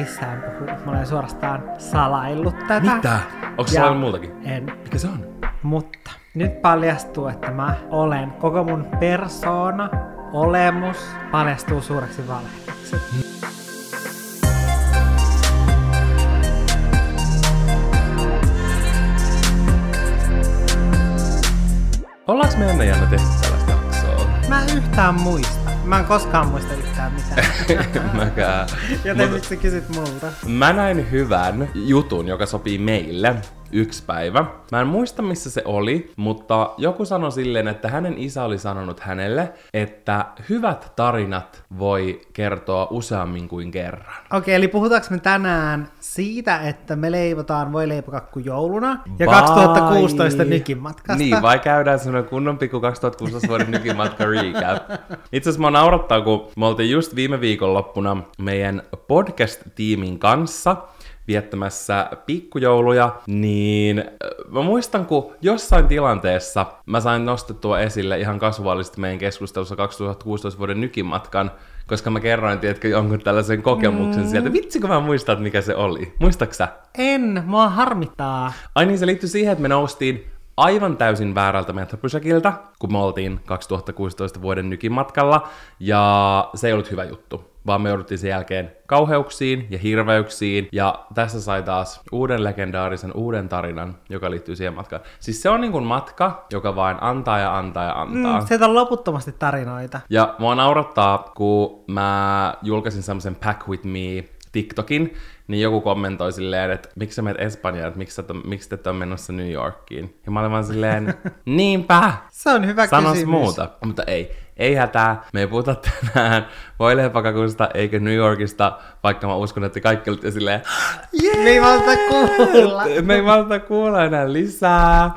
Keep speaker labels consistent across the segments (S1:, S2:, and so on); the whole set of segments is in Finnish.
S1: missään puhunut. Mä olen suorastaan salaillut tätä.
S2: Mitä? Onko se muutakin?
S1: En.
S2: Mikä se on?
S1: Mutta nyt paljastuu, että mä olen koko mun persona, olemus, paljastuu suureksi valheeksi.
S2: Ollaanko me ennen jännä tehty tällaista jaksoa?
S1: Mä en yhtään muista. Mä en koskaan muista yhtään mitään.
S2: Mäkään.
S1: Joten
S2: Mut
S1: miksi kysyt multa?
S2: Mä näin hyvän jutun, joka sopii meille yksi päivä. Mä en muista missä se oli, mutta joku sanoi silleen, että hänen isä oli sanonut hänelle, että hyvät tarinat voi kertoa useammin kuin kerran.
S1: Okei, eli puhutaanko me tänään siitä, että me leivotaan voi leipokakku jouluna ja
S2: Vai-
S1: 2016 nykimatkasta?
S2: Niin, vai käydään semmoinen kunnon pikku 2016 vuoden nykimatka recap. Itse asiassa mä naurattaa, kun me oltiin just viime viikonloppuna meidän podcast-tiimin kanssa viettämässä pikkujouluja, niin äh, mä muistan, kun jossain tilanteessa mä sain nostettua esille ihan kasuaalisesti meidän keskustelussa 2016 vuoden nykimatkan, koska mä kerroin, tiedätkö, jonkun tällaisen kokemuksen mm. sieltä. Vitsi, kun mä muistan, että mikä se oli. Muistaksä?
S1: En, mua harmittaa.
S2: Ai niin, se liittyy siihen, että me noustiin aivan täysin väärältä metropysäkiltä, kun me oltiin 2016 vuoden nykimatkalla, ja se ei ollut hyvä juttu, vaan me jouduttiin sen jälkeen kauheuksiin ja hirveyksiin, ja tässä sai taas uuden legendaarisen uuden tarinan, joka liittyy siihen matkaan. Siis se on niin kuin matka, joka vain antaa ja antaa ja antaa.
S1: Mm, sieltä on loputtomasti tarinoita.
S2: Ja mua naurattaa, kun mä julkaisin semmoisen Pack With Me TikTokin, niin joku kommentoi silleen, että miksi sä menet Espanjaan, että miksi, et, miksi te ole menossa New Yorkiin. Ja mä olin vaan silleen, niinpä,
S1: Se on hyvä
S2: sanos
S1: kysymys.
S2: muuta. Mutta ei, ei hätää, me ei puhuta tänään voileipakakusta eikä New Yorkista, vaikka mä uskon, että kaikki olette silleen,
S1: Yeah! Me ei valta kuulla.
S2: me ei valta kuulla enää lisää.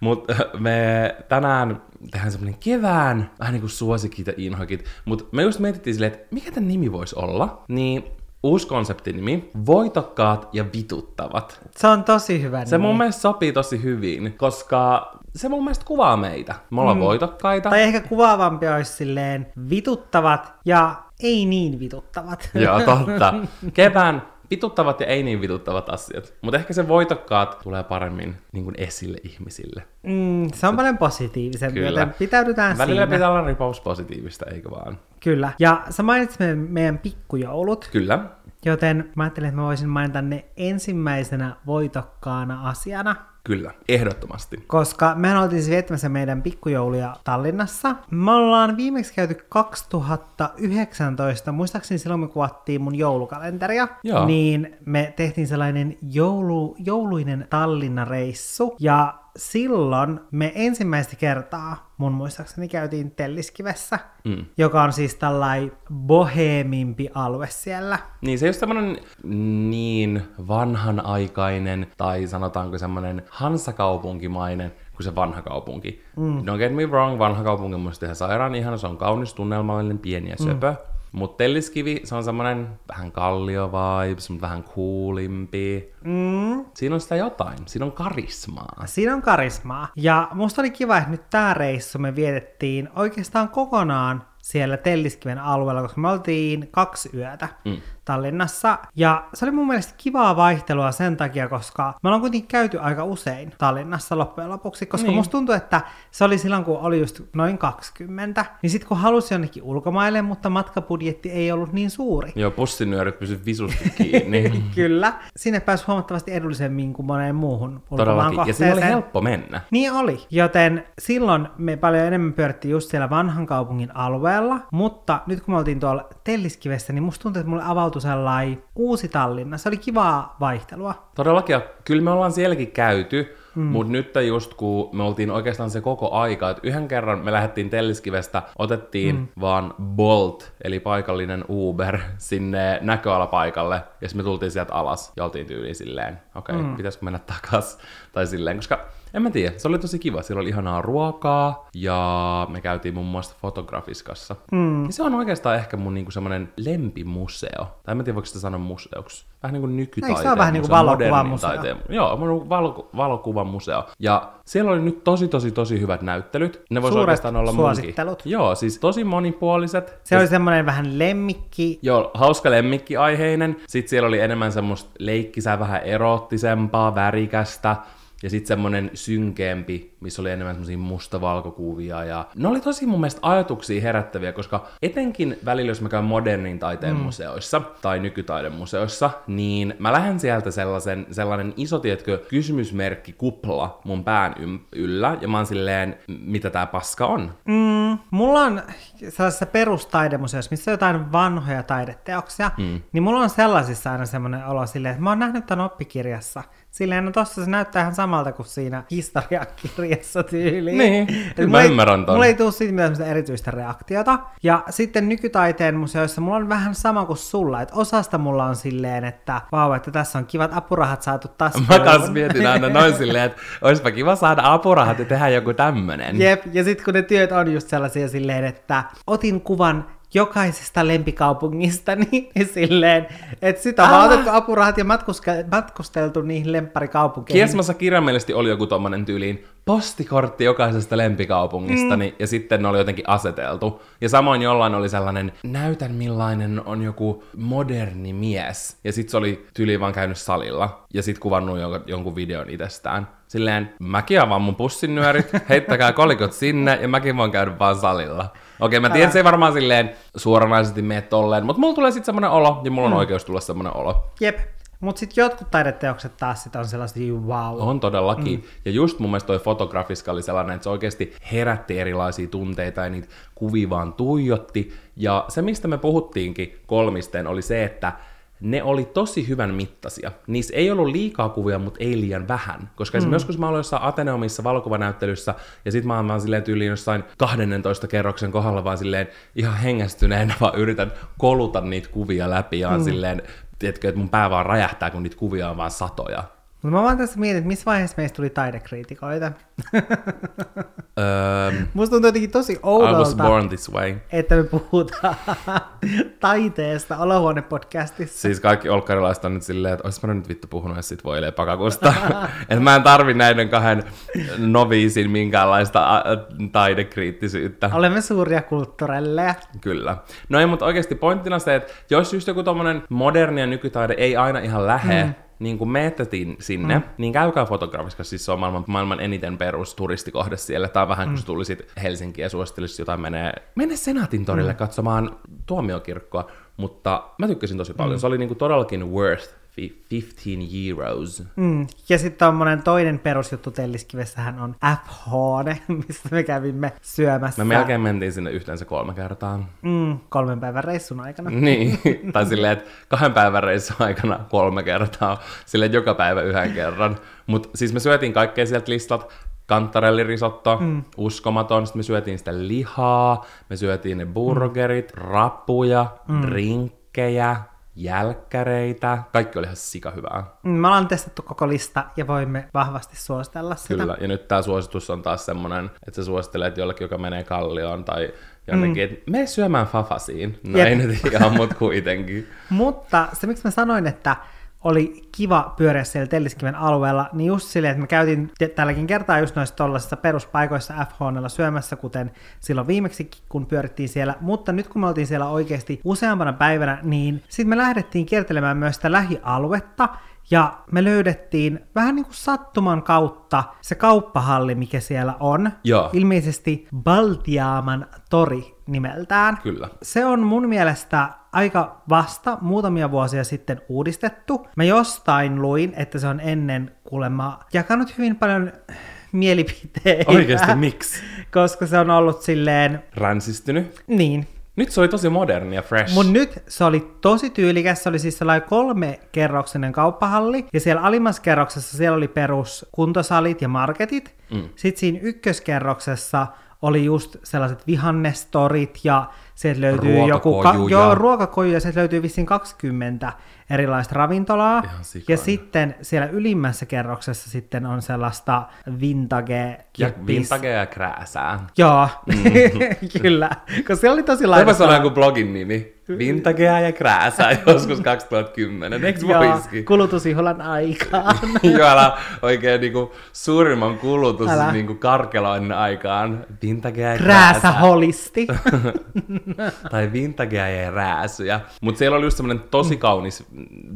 S2: Mutta me tänään tehdään semmonen kevään, vähän niinku suosikit ja inhokit. Mutta me just mietittiin silleen, että mikä tämän nimi voisi olla. Niin uusi konseptinimi, voitokkaat ja vituttavat.
S1: Se on tosi hyvä
S2: Se
S1: nimi.
S2: mun mielestä sopii tosi hyvin, koska se mun mielestä kuvaa meitä. Me ollaan mm. voitokkaita.
S1: Tai ehkä kuvaavampi olisi silleen vituttavat ja ei niin vituttavat.
S2: Joo, totta. Kevään vituttavat ja ei niin vituttavat asiat. Mutta ehkä se voitokkaat tulee paremmin niin kuin esille ihmisille.
S1: Mm, se on paljon positiivisempi,
S2: Kyllä.
S1: joten pitäydytään
S2: Välillä
S1: siinä.
S2: pitää olla ripaus positiivista, eikö vaan?
S1: Kyllä. Ja sä mainitsit meidän, meidän pikkujoulut,
S2: Kyllä.
S1: joten mä ajattelin, että mä voisin mainita ne ensimmäisenä voitokkaana asiana.
S2: Kyllä. Ehdottomasti.
S1: Koska mehän oltiin siis viettämässä meidän pikkujouluja Tallinnassa. Me ollaan viimeksi käyty 2019, muistaakseni silloin me kuvattiin mun joulukalenteria.
S2: Joo.
S1: Niin me tehtiin sellainen joulu, jouluinen Tallinna-reissu. Ja silloin me ensimmäistä kertaa mun muistaakseni käytiin Telliskivessä,
S2: Mm.
S1: joka on siis tällainen bohemimpi alue siellä.
S2: Niin se ei ole semmoinen niin vanhanaikainen tai sanotaanko semmoinen hansakaupunkimainen kuin se vanha kaupunki. Mm. Don't get me wrong, vanha kaupunki on musta ihan sairaan ihana, se on kaunis, tunnelmallinen, pieni ja söpö. Mm. Mutta Telliskivi, se on semmoinen vähän kallio vibes, mutta vähän coolimpi.
S1: Mm.
S2: Siinä on sitä jotain, siinä on karismaa.
S1: Siinä on karismaa. Ja musta oli kiva, että nyt tää reissu me vietettiin oikeastaan kokonaan siellä Telliskiven alueella, koska me oltiin kaksi yötä mm. Tallinnassa. Ja se oli mun mielestä kivaa vaihtelua sen takia, koska me ollaan kuitenkin käyty aika usein Tallinnassa loppujen lopuksi, koska
S2: Niin.
S1: musta tuntui, että se oli silloin, kun oli just noin 20, niin sitten kun halusi jonnekin ulkomaille, mutta matkabudjetti ei ollut niin suuri.
S2: Joo, pussinyöryt pysy visusti kiinni.
S1: Kyllä. Sinne pääsi huomattavasti edullisemmin kuin moneen muuhun
S2: Todellakin. Ja siinä oli helppo mennä.
S1: Niin oli. Joten silloin me paljon enemmän pyörittiin just siellä vanhan kaupungin alueella, mutta nyt kun me oltiin tuolla Telliskivessä, niin musta tuntuu, että mulle avautui sellainen uusi Tallinna. Se oli kivaa vaihtelua.
S2: Todellakin, ja kyllä me ollaan sielläkin käyty, mm. mutta nyt just kun me oltiin oikeastaan se koko aika, että yhden kerran me lähdettiin Telliskivestä, otettiin mm. vaan Bolt, eli paikallinen Uber, sinne näköalapaikalle, ja sitten me tultiin sieltä alas, ja oltiin tyyliin silleen, okei, okay, mm. pitäisikö mennä takas, tai silleen, koska En mä tiedä, se oli tosi kiva. Siellä oli ihanaa ruokaa ja me käytiin muun muassa fotografiskassa. Mm. Ja se on oikeastaan ehkä mun niinku semmonen lempimuseo. Tai en mä tiedä, voiko sitä sanoa museoksi. Vähän niin kuin nykytaiteen
S1: Eikö se ole vähän niin kuin
S2: museo,
S1: valokuvan
S2: modernin
S1: museo?
S2: taiteen- Joo, mun valo, valokuvan museo. Ja siellä oli nyt tosi, tosi, tosi hyvät näyttelyt. Ne vois
S1: Suuret
S2: oikeastaan olla
S1: suosittelut.
S2: munkin. Joo, siis tosi monipuoliset.
S1: Se oli semmoinen vähän lemmikki.
S2: Joo, hauska lemmikkiaiheinen. Sitten siellä oli enemmän semmoista leikkisää, vähän eroottisempaa, värikästä. Ja sitten semmonen synkeämpi, missä oli enemmän semmoisia mustavalkokuvia. Ja ne oli tosi mun mielestä ajatuksia herättäviä, koska etenkin välillä, jos mä käyn modernin taiteen mm. museoissa tai nykytaidemuseoissa, niin mä lähden sieltä sellaisen, sellainen iso, tietkö, kysymysmerkki kupla mun pään yllä. Ja mä oon silleen, mitä tää paska on.
S1: Mm, mulla on sellaisessa perustaidemuseossa, missä on jotain vanhoja taideteoksia, mm. niin mulla on sellaisissa aina semmoinen olo silleen, että mä oon nähnyt tämän oppikirjassa. Silleen, no tossa se näyttää ihan samalta kuin siinä historiakirjassa tyyliin.
S2: Niin, kyllä
S1: mulla
S2: mä
S1: ei-
S2: ymmärrän ton.
S1: Mulla ei tule siitä mitään erityistä reaktiota. Ja sitten nykytaiteen museoissa mulla on vähän sama kuin sulla, että osasta mulla on silleen, että vau, että tässä on kivat apurahat saatu taskuun.
S2: Mä kans mietin aina noin silleen, että olisipa kiva saada apurahat ja tehdä joku tämmönen.
S1: Jep, ja sitten kun ne työt on just sellaisia silleen, että otin kuvan jokaisesta lempikaupungista, niin silleen, että sit on vaan otettu apurahat ja matkuske- matkusteltu niihin lempparikaupunkeihin.
S2: Kiesmassa kirjaimellisesti oli joku tommonen tyyliin postikortti jokaisesta lempikaupungistani, mm. ja sitten ne oli jotenkin aseteltu. Ja samoin jollain oli sellainen, näytän millainen on joku moderni mies. Ja sitten se oli tyyliin vaan käynyt salilla, ja sitten kuvannut jonkun, jonkun videon itsestään. Silleen, mäkin avaan mun pussin nyörit, heittäkää kolikot sinne, ja mäkin voin käydä vaan salilla. Okei, mä tiedän, että se ei varmaan silleen suoranaisesti mene tolleen, mutta mulla tulee sitten semmonen olo, ja mulla on mm. oikeus tulla semmonen olo.
S1: Jep, mutta sitten jotkut taideteokset taas sit on sellaisia wow.
S2: On todellakin. Mm. Ja just mun mielestä toi fotografiska oli sellainen, että se oikeasti herätti erilaisia tunteita ja niitä kuvia vaan tuijotti. Ja se, mistä me puhuttiinkin kolmisteen, oli se, että ne oli tosi hyvän mittaisia. Niissä ei ollut liikaa kuvia, mutta ei liian vähän. Koska mm. joskus mä olin jossain Ateneumissa valokuvänäyttelyssä, ja sit mä oon vaan silleen tyyliin jossain 12 kerroksen kohdalla vaan silleen ihan hengästyneenä vaan yritän koluta niitä kuvia läpi, ja mm. silleen, tiedätkö, että mun pää vaan räjähtää, kun niitä kuvia on vaan satoja.
S1: Mutta mä vaan tässä mietin, että missä vaiheessa meistä tuli taidekriitikoita.
S2: Öö,
S1: Musta tuntuu jotenkin tosi
S2: I was
S1: oudolta,
S2: born this way.
S1: että me puhutaan taiteesta olohuone-podcastissa.
S2: Siis kaikki olkkarilaiset on nyt silleen, että oispa nyt vittu puhunut edes sit voi pakakusta. että mä en tarvi näiden kahden noviisin minkäänlaista taidekriittisyyttä.
S1: Olemme suuria kulttuurelleja.
S2: Kyllä. No ei, mutta oikeasti pointtina se, että jos just joku tommonen moderni ja nykytaide ei aina ihan lähe, mm. Niin kuin menette sinne, mm. niin käykää fotografiskassa, siis se on maailman, maailman eniten perus turistikohde siellä. Tai vähän kun mm. tulisit Helsinkiin ja suosittelisit jotain menee, mene Senaatin torille mm. katsomaan tuomiokirkkoa. Mutta mä tykkäsin tosi paljon. Mm. Se oli niinku todellakin worth 15 euros.
S1: Mm. Ja sitten tommonen toinen perusjuttu Telliskivessähän on f mistä me kävimme syömässä.
S2: Me melkein mentiin sinne yhteensä kolme kertaa.
S1: Mm, kolmen päivän reissun aikana.
S2: Niin, tai silleen, että kahden päivän reissun aikana kolme kertaa, silleen joka päivä yhden kerran. Mutta siis me syötiin kaikkea sieltä listat, kantarellirisotto, mm. uskomaton, sitten me syötiin sitä lihaa, me syötiin ne burgerit, mm. rappuja, mm. drinkkejä, jälkkäreitä, kaikki oli ihan sika hyvää.
S1: Mm, Me ollaan testattu koko lista ja voimme vahvasti suositella sitä.
S2: Kyllä, ja nyt tämä suositus on taas semmoinen, että sä suosittelet jollekin, joka menee kallioon tai jonnekin, mm. että mene syömään fafasiin. No
S1: Jep.
S2: ei nyt ihan, mutta kuitenkin.
S1: Mutta se, miksi mä sanoin, että oli kiva pyöriä siellä Telliskiven alueella, niin just silleen, että me käytiin tälläkin kertaa just noissa tollasissa peruspaikoissa f syömässä, kuten silloin viimeksi, kun pyörittiin siellä, mutta nyt kun me oltiin siellä oikeasti useampana päivänä, niin sitten me lähdettiin kiertelemään myös sitä lähialuetta, ja me löydettiin vähän niin kuin sattuman kautta se kauppahalli, mikä siellä on.
S2: Joo.
S1: Ilmeisesti Baltiaaman tori nimeltään.
S2: Kyllä.
S1: Se on mun mielestä aika vasta muutamia vuosia sitten uudistettu. Mä jostain luin, että se on ennen kuulemma jakanut hyvin paljon mielipiteitä.
S2: Oikeasti miksi?
S1: Koska se on ollut silleen,
S2: Ränsistynyt.
S1: niin.
S2: Nyt se oli tosi moderni ja fresh.
S1: Mun nyt se oli tosi tyylikäs, se oli siis sellainen kolme kerroksinen kauppahalli, ja siellä alimmassa kerroksessa siellä oli perus kuntosalit ja marketit. Mm. Sitten siinä ykköskerroksessa oli just sellaiset vihannestorit ja sieltä löytyy joku...
S2: Ruokakojuja.
S1: joo, ruokakoju ja sieltä löytyy vissiin 20 erilaista ravintolaa. Ja sitten siellä ylimmässä kerroksessa sitten on sellaista vintage...
S2: Ja vintage ja krääsää.
S1: Joo, kyllä. Koska siellä oli tosi lailla...
S2: se on joku blogin nimi. Vintagea ja krääsää joskus 2010. Eikö
S1: Joo,
S2: voisikin?
S1: kulutusjuhlan aikaan.
S2: Joo, älä oikein niinku suurimman kulutus
S1: Älä.
S2: niinku karkeloinnin aikaan. Vintagea ja
S1: Rääsä
S2: krääsää.
S1: holisti.
S2: tai vintagea ja rääsyjä. Mutta siellä oli just semmoinen tosi kaunis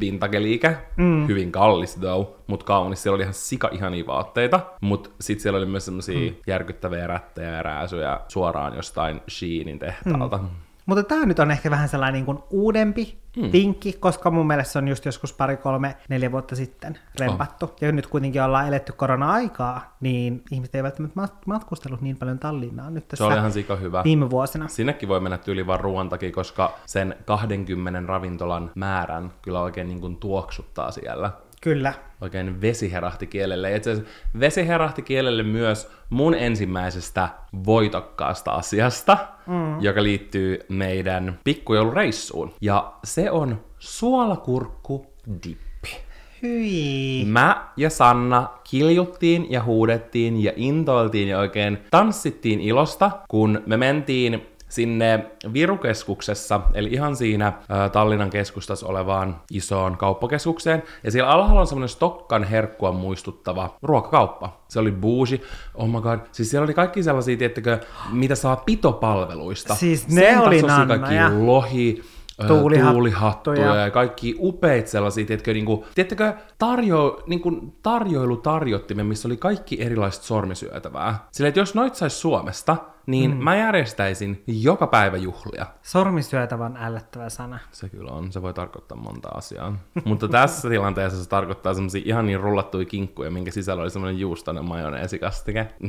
S2: vintage-liike. Mm. Hyvin kallis though, mutta kaunis. Siellä oli ihan sika ihania vaatteita. Mutta sitten siellä oli myös semmoisia mm. järkyttäviä rättejä ja rääsyjä suoraan jostain Sheenin tehtaalta. Mm.
S1: Mutta tämä nyt on ehkä vähän sellainen niin kuin uudempi hmm. vinkki, koska mun mielestä se on just joskus pari, kolme, neljä vuotta sitten rempattu. Oh. Ja nyt kuitenkin ollaan eletty korona-aikaa, niin ihmiset eivät välttämättä mat- matkustellut niin paljon Tallinnaan nyt
S2: Se
S1: tässä
S2: oli ihan sika hyvä.
S1: viime vuosina.
S2: Sinnekin voi mennä tyyli vaan ruoan takia, koska sen 20 ravintolan määrän kyllä oikein niin kuin tuoksuttaa siellä.
S1: Kyllä.
S2: Oikein vesi herahti kielelle. Ja Itse asiassa vesi herahti kielelle myös mun ensimmäisestä voitokkaasta asiasta, mm. joka liittyy meidän pikkujoulureissuun. Ja se on suolakurkku dippi.
S1: Hyi.
S2: Mä ja Sanna kiljuttiin ja huudettiin ja intoiltiin ja oikein tanssittiin ilosta, kun me mentiin sinne Virukeskuksessa, eli ihan siinä ä, Tallinnan keskustassa olevaan isoon kauppakeskukseen. Ja siellä alhaalla on semmoinen Stokkan herkkua muistuttava ruokakauppa. Se oli bougie. Oh my god. Siis siellä oli kaikki sellaisia, tiettäkö, mitä saa pitopalveluista.
S1: Siis ne
S2: Sen
S1: oli nannoja.
S2: kaikki lohi,
S1: Tuulihattuja.
S2: tuulihattuja ja kaikki upeit sellaisia, tiedätkö, niinku, tiedätkö tarjo, niinku, tarjoilutarjottimme, missä oli kaikki erilaiset sormisyötävää. Sillä, että jos noit sais Suomesta, niin mm. mä järjestäisin joka päivä juhlia.
S1: Sormisyötävän ällöttävä sana.
S2: Se kyllä on, se voi tarkoittaa monta asiaa. Mutta tässä tilanteessa se tarkoittaa semmosia ihan niin rullattuja kinkkuja, minkä sisällä oli semmoinen juustoinen majoneesikastike.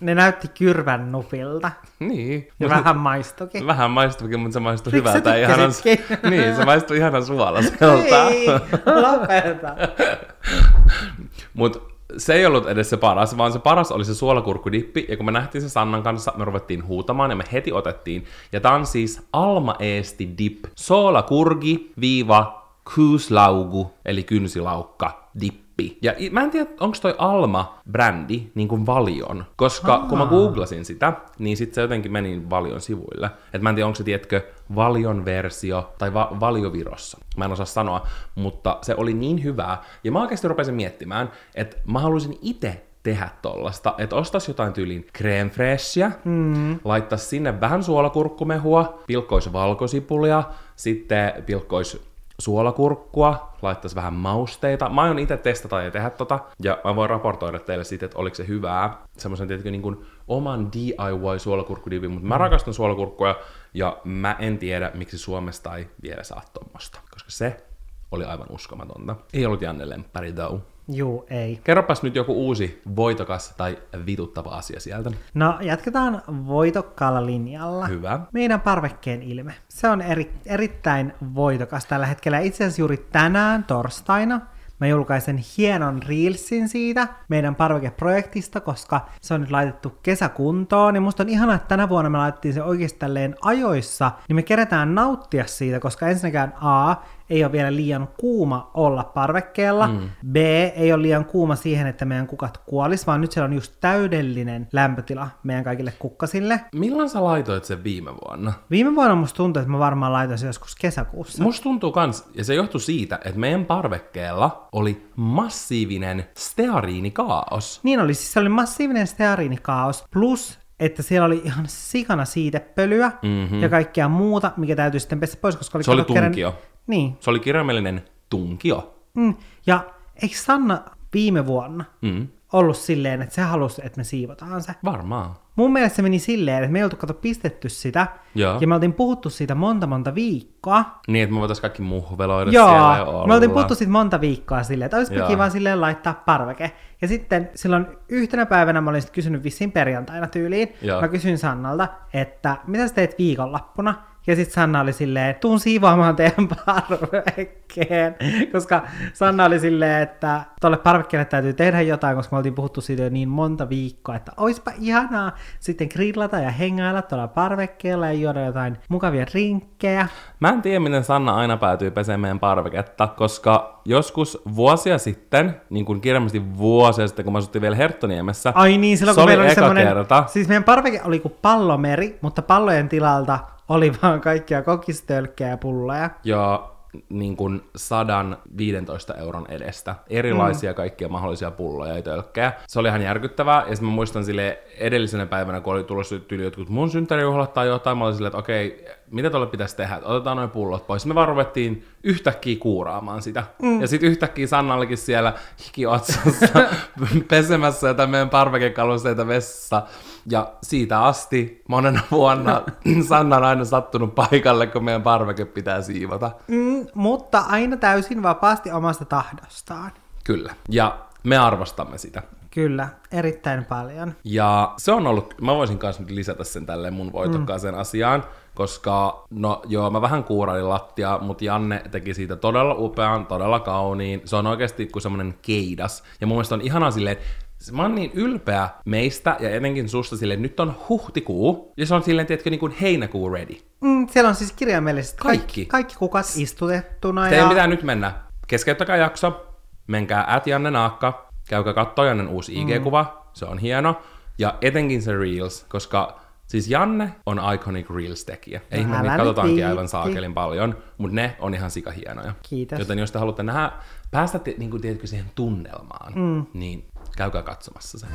S1: Ne näytti kyrvän nupilta.
S2: niin.
S1: Ja
S2: Mut-
S1: vähän maistukin.
S2: Vähän maistuikin, mutta se maistui hyvältä. ja Ihanan, niin, se maistui ihanan suolaiselta.
S1: Ei, lopeta.
S2: Mutta se ei ollut edes se paras, vaan se paras oli se suolakurkkudippi, ja kun me nähtiin se Sannan kanssa, me ruvettiin huutamaan, ja me heti otettiin. Ja tää on siis Alma Eesti Dip, suolakurgi viiva kyyslaugu, eli kynsilaukka dippi. Ja mä en tiedä, onko toi Alma-brändi niin kuin Valion, koska Aa. kun mä googlasin sitä, niin sit se jotenkin meni Valion sivuille. Et mä en tiedä, onko se, tiedätkö, Valion versio tai va- Valiovirossa. Mä en osaa sanoa, mutta se oli niin hyvää. Ja mä oikeasti rupesin miettimään, että mä haluaisin itse tehdä tollasta, että ostas jotain tyyliin crème fraîcheä, mm. laittaisi sinne vähän suolakurkkumehua, pilkkois valkosipulia, sitten pilkkois suolakurkkua, laittaisi vähän mausteita. Mä aion itse testata ja tehdä tota, ja mä voin raportoida teille siitä, että oliko se hyvää. Semmoisen tietenkin niin kuin oman DIY-suolakurkkudivin, mutta mä rakastan suolakurkkuja, ja mä en tiedä, miksi Suomesta ei vielä saa tommosta, koska se oli aivan uskomatonta. Ei ollut Janne lemppari though.
S1: Juu, ei.
S2: Kerropas nyt joku uusi voitokas tai vituttava asia sieltä.
S1: No, jatketaan voitokkaalla linjalla.
S2: Hyvä.
S1: Meidän parvekkeen ilme. Se on eri, erittäin voitokas tällä hetkellä. Itse asiassa juuri tänään, torstaina, mä julkaisen hienon reelsin siitä meidän parvekeprojektista, koska se on nyt laitettu kesäkuntoon. Ja musta on ihanaa, että tänä vuonna me laitettiin se oikeasti tälleen ajoissa, niin me kerätään nauttia siitä, koska ensinnäkään A, ei ole vielä liian kuuma olla parvekkeella. Mm. B, ei ole liian kuuma siihen, että meidän kukat kuolis, vaan nyt siellä on just täydellinen lämpötila meidän kaikille kukkasille.
S2: Milloin sä laitoit sen viime vuonna?
S1: Viime vuonna musta tuntui, että mä varmaan laitoin sen joskus kesäkuussa.
S2: Musta tuntuu kans, ja se johtui siitä, että meidän parvekkeella oli massiivinen steariinikaos.
S1: Niin oli, siis se oli massiivinen steariinikaos, plus että siellä oli ihan sikana siitepölyä mm-hmm. ja kaikkea muuta, mikä täytyy sitten pestä pois, koska oli...
S2: Se oli
S1: kato kerran-
S2: tunkio.
S1: Niin.
S2: Se oli kirjaimellinen tunkio.
S1: Mm. Ja eikö Sanna viime vuonna
S2: Mm.
S1: ollut silleen, että se halusi, että me siivotaan se?
S2: Varmaan.
S1: Mun mielestä se meni silleen, että me ei oltu kato pistetty sitä,
S2: Joo.
S1: ja me oltiin puhuttu siitä monta monta viikkoa.
S2: Niin, että me voitais kaikki muhveloida siellä ja
S1: Joo,
S2: olla.
S1: me oltiin puhuttu siitä monta viikkoa silleen, että olisi
S2: Joo.
S1: kiva silleen laittaa parveke. Ja sitten silloin yhtenä päivänä mä olin sit kysynyt vissiin perjantaina tyyliin.
S2: Joo.
S1: Mä kysyin Sannalta, että mitä sä teet viikonloppuna? Ja sitten Sanna oli silleen, tuun siivoamaan teidän parvekkeen, koska Sanna oli silleen, että tuolle parvekkeelle täytyy tehdä jotain, koska me oltiin puhuttu siitä jo niin monta viikkoa, että oispa ihanaa sitten grillata ja hengailla tuolla parvekkeella ja juoda jotain mukavia rinkkejä.
S2: Mä en tiedä, miten Sanna aina päätyy pesemään parveketta, koska joskus vuosia sitten, niin kuin kirjallisesti vuosia sitten, kun mä asuttiin vielä Herttoniemessä,
S1: Ai niin, silloin
S2: se
S1: kun
S2: oli
S1: meillä oli
S2: eka
S1: semmoinen,
S2: kerta.
S1: siis meidän parveke oli kuin pallomeri, mutta pallojen tilalta oli vaan kaikkia kokistölkkejä ja pulloja.
S2: ja niin kuin 115 euron edestä. Erilaisia mm. kaikkia mahdollisia pulloja ja tölkkejä. Se oli ihan järkyttävää. Ja sitten mä muistan sille edellisenä päivänä, kun oli tulossa tyyli jotkut mun synttärijuhlat tai jotain, mä olin silleen, että okei, mitä tuolle pitäisi tehdä? Otetaan noin pullot pois. Me vaan ruvettiin yhtäkkiä kuuraamaan sitä. Mm. Ja sitten yhtäkkiä Sanna olikin siellä hikiotsassa pesemässä jotain meidän parvekekalusteita vessassa. Ja siitä asti monena vuonna Sanna on aina sattunut paikalle, kun meidän parveke pitää siivota.
S1: Mm, mutta aina täysin vapaasti omasta tahdostaan.
S2: Kyllä. Ja me arvostamme sitä.
S1: Kyllä, erittäin paljon.
S2: Ja se on ollut, mä voisin kanssa nyt lisätä sen tälleen mun voitokkaaseen mm. asiaan, koska no joo, mä vähän kuurailin lattia, mutta Janne teki siitä todella upean, todella kauniin. Se on oikeasti kuin semmoinen keidas. Ja mun mielestä on ihanaa silleen, että Mä oon niin ylpeä meistä ja etenkin susta että nyt on huhtikuu ja se on silleen, tiedätkö, niin kuin heinäkuu ready.
S1: Mm, siellä on siis kirjaimellisesti kaikki,
S2: Kaikki.
S1: kaikki kukat istutettuna.
S2: Teidän
S1: ja...
S2: pitää nyt mennä. Keskeyttäkää jakso, menkää at Janne Naakka, käykää kattoo Jannen uusi IG-kuva, se on hieno. Ja etenkin se Reels, koska siis Janne on iconic Reels-tekijä. Ei ihme, niitä katsotaankin
S1: viitti.
S2: aivan saakelin paljon, mutta ne on ihan sikahienoja.
S1: Kiitos.
S2: Joten jos te haluatte nähdä, päästä te, niin kuin, tiedätkö, siihen tunnelmaan, mm. niin käykää katsomassa se.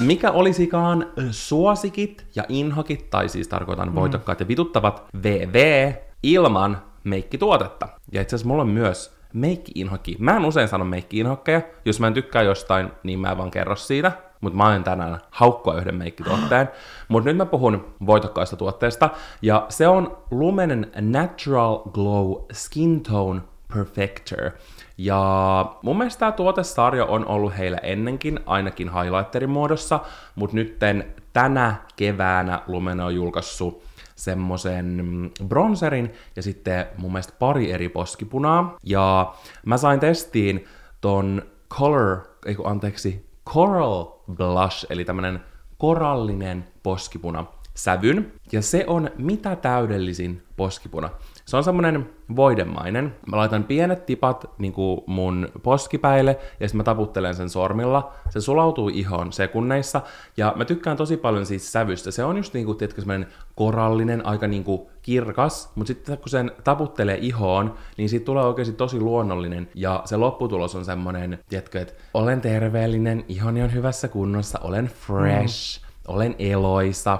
S2: Mikä olisikaan suosikit ja inhokit, tai siis tarkoitan voitokkaat ja vituttavat VV ilman meikkituotetta. Ja itse asiassa mulla on myös meikki-inhokki. Mä en usein sano meikki-inhokkeja. Jos mä en tykkää jostain, niin mä en vaan kerro siitä. Mutta mä aion tänään haukkua yhden meikkituotteen. Mutta nyt mä puhun voitokkaista tuotteesta. Ja se on Lumenen Natural Glow Skin Tone Perfector. Ja mun mielestä tämä tuotesarja on ollut heillä ennenkin, ainakin highlighterin muodossa, mutta nytten tänä keväänä Lumen on julkaissut semmoisen bronzerin ja sitten mun mielestä pari eri poskipunaa. Ja mä sain testiin ton Color, ei kun anteeksi, Coral Blush, eli tämmönen korallinen poskipuna sävyn, ja se on mitä täydellisin poskipuna. Se on semmonen voidemainen. Mä laitan pienet tipat niin kuin mun poskipäille, ja sitten mä taputtelen sen sormilla. Se sulautuu ihoon sekunneissa, ja mä tykkään tosi paljon siitä sävystä. Se on just niinku, tiedätkö, semmonen korallinen, aika niinku kirkas, mutta sitten kun sen taputtelee ihoon, niin siitä tulee oikeasti tosi luonnollinen, ja se lopputulos on semmonen, tiedätkö, että olen terveellinen, ihoni on hyvässä kunnossa, olen fresh, mm. olen eloisa,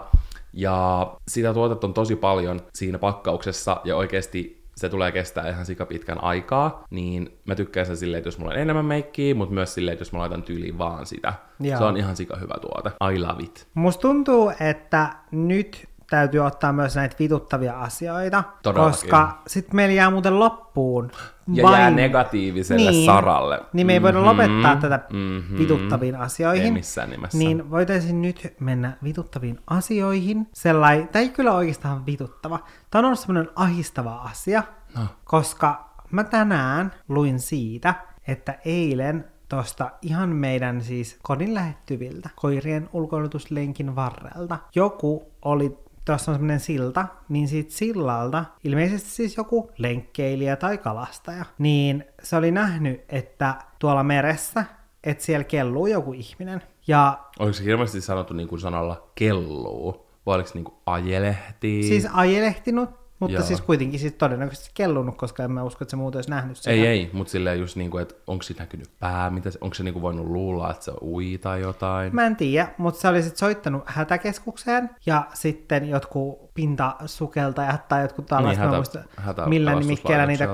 S2: ja sitä tuotetta on tosi paljon siinä pakkauksessa, ja oikeasti se tulee kestää ihan sika pitkän aikaa, niin mä tykkään sen silleen, että jos mulla on enemmän meikkiä, mutta myös silleen, että jos mä laitan tyyliin vaan sitä.
S1: Joo.
S2: Se on ihan sika hyvä tuote. I love it.
S1: Musta tuntuu, että nyt täytyy ottaa myös näitä vituttavia asioita,
S2: Todellakin.
S1: koska sitten meillä jää muuten loppuun
S2: Ja jää negatiiviselle saralle.
S1: Niin me ei voida
S2: Mhm,
S1: lopettaa tätä
S2: mhm.
S1: vituttaviin asioihin.
S2: Ei missään nimessä.
S1: Niin voitaisiin nyt mennä vituttaviin asioihin. Sellai, tämä ei kyllä oikeastaan vituttava. Tämä on ollut semmoinen ahistava asia,
S2: No.
S1: koska mä tänään luin siitä, että eilen tosta ihan meidän siis kodin lähettyviltä koirien ulkoilutuslenkin varrelta joku oli tuossa on semmoinen silta, niin siitä sillalta, ilmeisesti siis joku lenkkeilijä tai kalastaja, niin se oli nähnyt, että tuolla meressä, että siellä kelluu joku ihminen. Ja
S2: Oliko se hirveästi sanottu niin kuin sanalla kelluu? Vai oliko se niin kuin ajelehtii?
S1: siis ajelehtinut, mutta
S2: Joo.
S1: siis kuitenkin siis todennäköisesti kellunut, koska en mä usko, että se muuten olisi nähnyt sitä.
S2: Ei, ei, mutta silleen just niinku, että onko siitä näkynyt pää, mitä se, onko se niinku voinut luulla, että se ui tai jotain.
S1: Mä en tiedä, mutta se oli sitten soittanut hätäkeskukseen ja sitten jotkut pintasukeltajat tai jotkut tällaiset,
S2: Niin,
S1: niin,
S2: hätä-
S1: muista,
S2: hätä-
S1: millä nimikkeellä niitä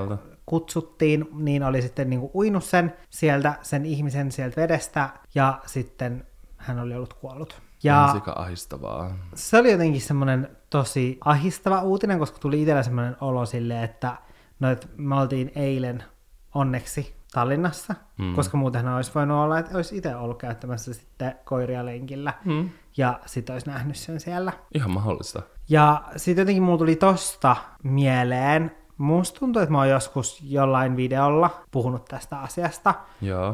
S1: kutsuttiin, niin oli sitten niinku uinut sen sieltä, sen ihmisen sieltä vedestä ja sitten hän oli ollut kuollut.
S2: Ja... Sika ahistavaa.
S1: se oli jotenkin semmoinen tosi ahistava uutinen, koska tuli itsellä semmoinen olo silleen, että no, et me oltiin eilen onneksi Tallinnassa, mm. koska muutenhan olisi voinut olla, että olisi itse ollut käyttämässä sitten koiria lenkillä, mm. ja sitten olisi nähnyt sen siellä.
S2: Ihan mahdollista.
S1: Ja sitten jotenkin mulla tuli tosta mieleen, Musta tuntuu, että mä oon joskus jollain videolla puhunut tästä asiasta,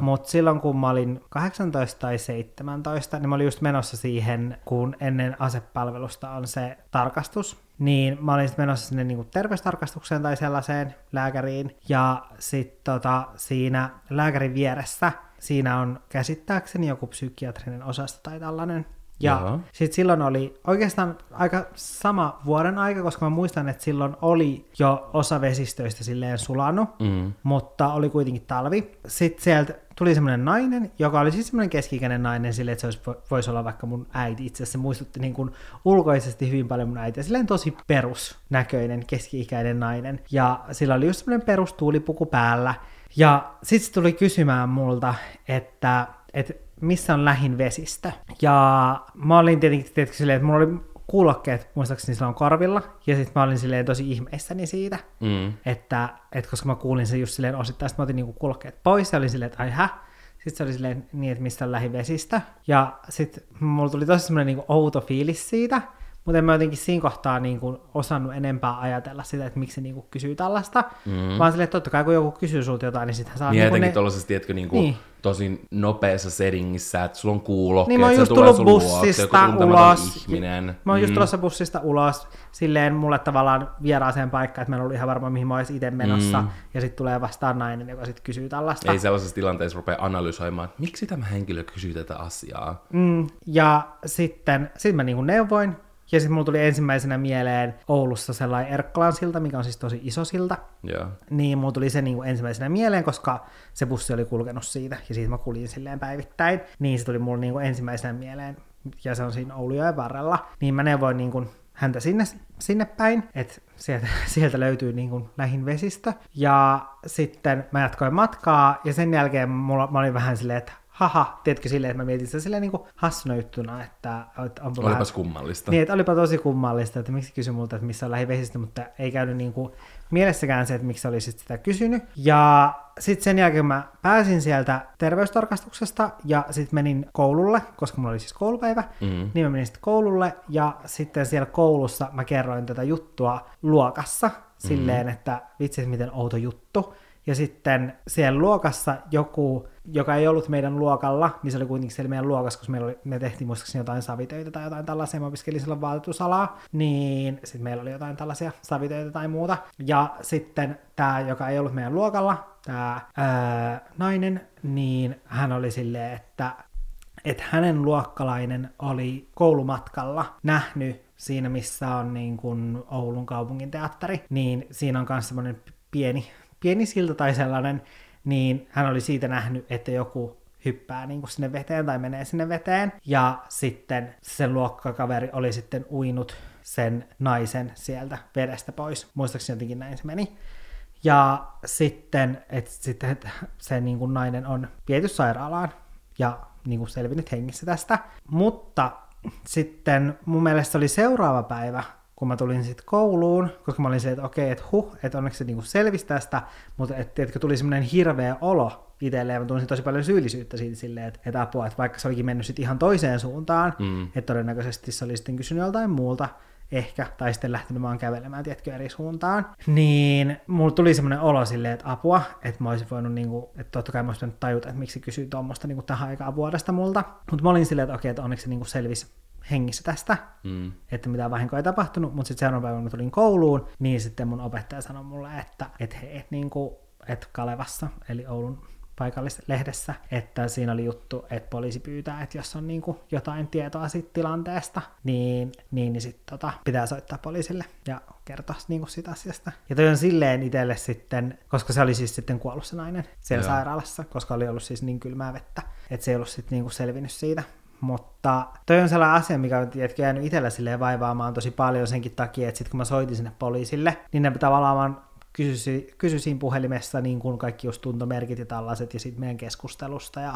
S1: mutta silloin kun mä olin 18 tai 17, niin mä olin just menossa siihen, kun ennen asepalvelusta on se tarkastus, niin mä olin sitten menossa sinne niinku terveystarkastukseen tai sellaiseen lääkäriin, ja sitten tota, siinä lääkärin vieressä siinä on käsittääkseni joku psykiatrinen osasto tai tällainen, ja sitten silloin oli oikeastaan aika sama vuoden aika, koska mä muistan, että silloin oli jo osa vesistöistä silleen sulanut, mm. mutta oli kuitenkin talvi. Sitten sieltä tuli semmoinen nainen, joka oli siis semmoinen keski-ikäinen nainen silleen, että se olisi, voisi olla vaikka mun äiti. Itse asiassa se muistutti niin kuin ulkoisesti hyvin paljon mun äitiä. Silleen tosi perusnäköinen keski-ikäinen nainen. Ja sillä oli just semmoinen perustuulipuku päällä. Ja sitten se tuli kysymään multa, että, että missä on lähin vesistö. Ja mä olin tietenkin tietenkin silleen, että mulla oli kuulokkeet muistaakseni silloin korvilla, ja sitten mä olin silleen tosi ihmeissäni siitä, mm. että, että koska mä kuulin sen just silleen osittain, mä otin niinku kuulokkeet pois, ja olin silleen, että ai hä? Sitten se oli silleen niin, että mistä on lähivesistä. Ja sitten mulla tuli tosi semmoinen niinku outo fiilis siitä, mutta en mä jotenkin siinä kohtaa niin kuin osannut enempää ajatella sitä, että miksi se niin kuin kysyy tällaista. Mm. Vaan silleen, että totta kai kun joku kysyy sulta jotain, niin sitten saa...
S2: Niin, niin ne... tuollaisessa, tiedätkö, niin kuin niin. tosi nopeassa settingissä, että sulla on kuulokkeet,
S1: niin, mä oon just tullut bussista luokse, ulos. Ihminen. Mä oon mm. just tulossa bussista ulos, silleen mulle tavallaan vieraaseen paikkaan, että mä en ollut ihan varma, mihin mä olisin itse menossa. Mm. Ja sitten tulee vastaan nainen, joka sitten kysyy tällaista.
S2: Ei sellaisessa tilanteessa rupea analysoimaan, että miksi tämä henkilö kysyy tätä asiaa.
S1: Mm. Ja sitten sit mä niin neuvoin, ja sitten mulla tuli ensimmäisenä mieleen Oulussa sellainen Erkkalan silta, mikä on siis tosi iso silta.
S2: Yeah.
S1: Niin mulla tuli se niinku ensimmäisenä mieleen, koska se bussi oli kulkenut siitä, ja siitä mä kuljin silleen päivittäin. Niin se tuli mulla niinku ensimmäisenä mieleen, ja se on siinä Oulujoen varrella. Niin mä neuvoin niinku häntä sinne, sinne päin, että sieltä, sieltä löytyy niin kuin lähin vesistö. Ja sitten mä jatkoin matkaa, ja sen jälkeen mulla, mä olin vähän silleen, että haha, tiedätkö silleen, että mä mietin sitä silleen niin kuin hassuna juttuna, että, että
S2: onpa Olipas vähän... kummallista.
S1: Niin, että olipa tosi kummallista, että miksi kysyi multa, että missä on lähivesistä, mutta ei käynyt niin kuin mielessäkään se, että miksi olisit sitä kysynyt. Ja sitten sen jälkeen mä pääsin sieltä terveystarkastuksesta ja sitten menin koululle, koska mulla oli siis koulupäivä, mm. niin mä menin sitten koululle ja sitten siellä koulussa mä kerroin tätä juttua luokassa silleen, mm. että vitsi, miten outo juttu. Ja sitten siellä luokassa joku, joka ei ollut meidän luokalla, niin se oli kuitenkin siellä meidän luokassa, koska meillä oli, me tehtiin muistaakseni jotain savitöitä tai jotain tällaisia, mä opiskelin silloin vaatetusalaa, niin sitten meillä oli jotain tällaisia savitöitä tai muuta. Ja sitten tämä, joka ei ollut meidän luokalla, tämä nainen, niin hän oli silleen, että että hänen luokkalainen oli koulumatkalla nähnyt siinä, missä on niin kuin Oulun kaupungin teatteri, niin siinä on myös semmoinen pieni pieni silta tai sellainen, niin hän oli siitä nähnyt, että joku hyppää niin kuin sinne veteen tai menee sinne veteen. Ja sitten sen luokkakaveri oli sitten uinut sen naisen sieltä vedestä pois. Muistaakseni jotenkin näin se meni. Ja sitten, että sitten että se niin kuin nainen on viety sairaalaan ja niin kuin selvinnyt hengissä tästä. Mutta sitten mun mielestä oli seuraava päivä, kun mä tulin sitten kouluun, koska mä olin se, että okei, että huh, että onneksi se niinku selvisi tästä, mutta että, että tuli semmoinen hirveä olo itselleen, ja mä tunsin tosi paljon syyllisyyttä siitä silleen, että, että apua, että vaikka se olikin mennyt sitten ihan toiseen suuntaan, mm. että todennäköisesti se oli sitten kysynyt joltain muulta, ehkä, tai sitten lähtenyt vaan kävelemään, tietkö eri suuntaan, niin mulla tuli semmoinen olo silleen, että apua, että mä olisin voinut, niinku, että totta kai mä olisin tajuta, että miksi kysyy tuommoista niinku tähän aikaan vuodesta multa, mutta mä olin silleen, että okei, että onneksi se niinku selvisi hengissä tästä, mm. että mitä vahinkoa ei tapahtunut, mutta sitten seuraavan päivänä, kun tulin kouluun, niin sitten mun opettaja sanoi mulle, että et he, et niin et Kalevassa, eli Oulun paikallislehdessä, että siinä oli juttu, että poliisi pyytää, että jos on niin kuin jotain tietoa siitä tilanteesta, niin, niin, niin sitten tota, pitää soittaa poliisille ja kertoa niin kuin siitä asiasta. Ja toi on silleen itselle sitten, koska se oli siis sitten kuollut se nainen siellä Joo. sairaalassa, koska oli ollut siis niin kylmää vettä, että se ei ollut sitten niin kuin selvinnyt siitä. Mutta toi on sellainen asia, mikä on tiedätkö, jäänyt itsellä silleen vaivaamaan tosi paljon senkin takia, että sitten kun mä soitin sinne poliisille, niin ne tavallaan vaan kysyisin, kysyisin puhelimessa niin kuin kaikki just tuntomerkit ja tällaiset ja sitten meidän keskustelusta ja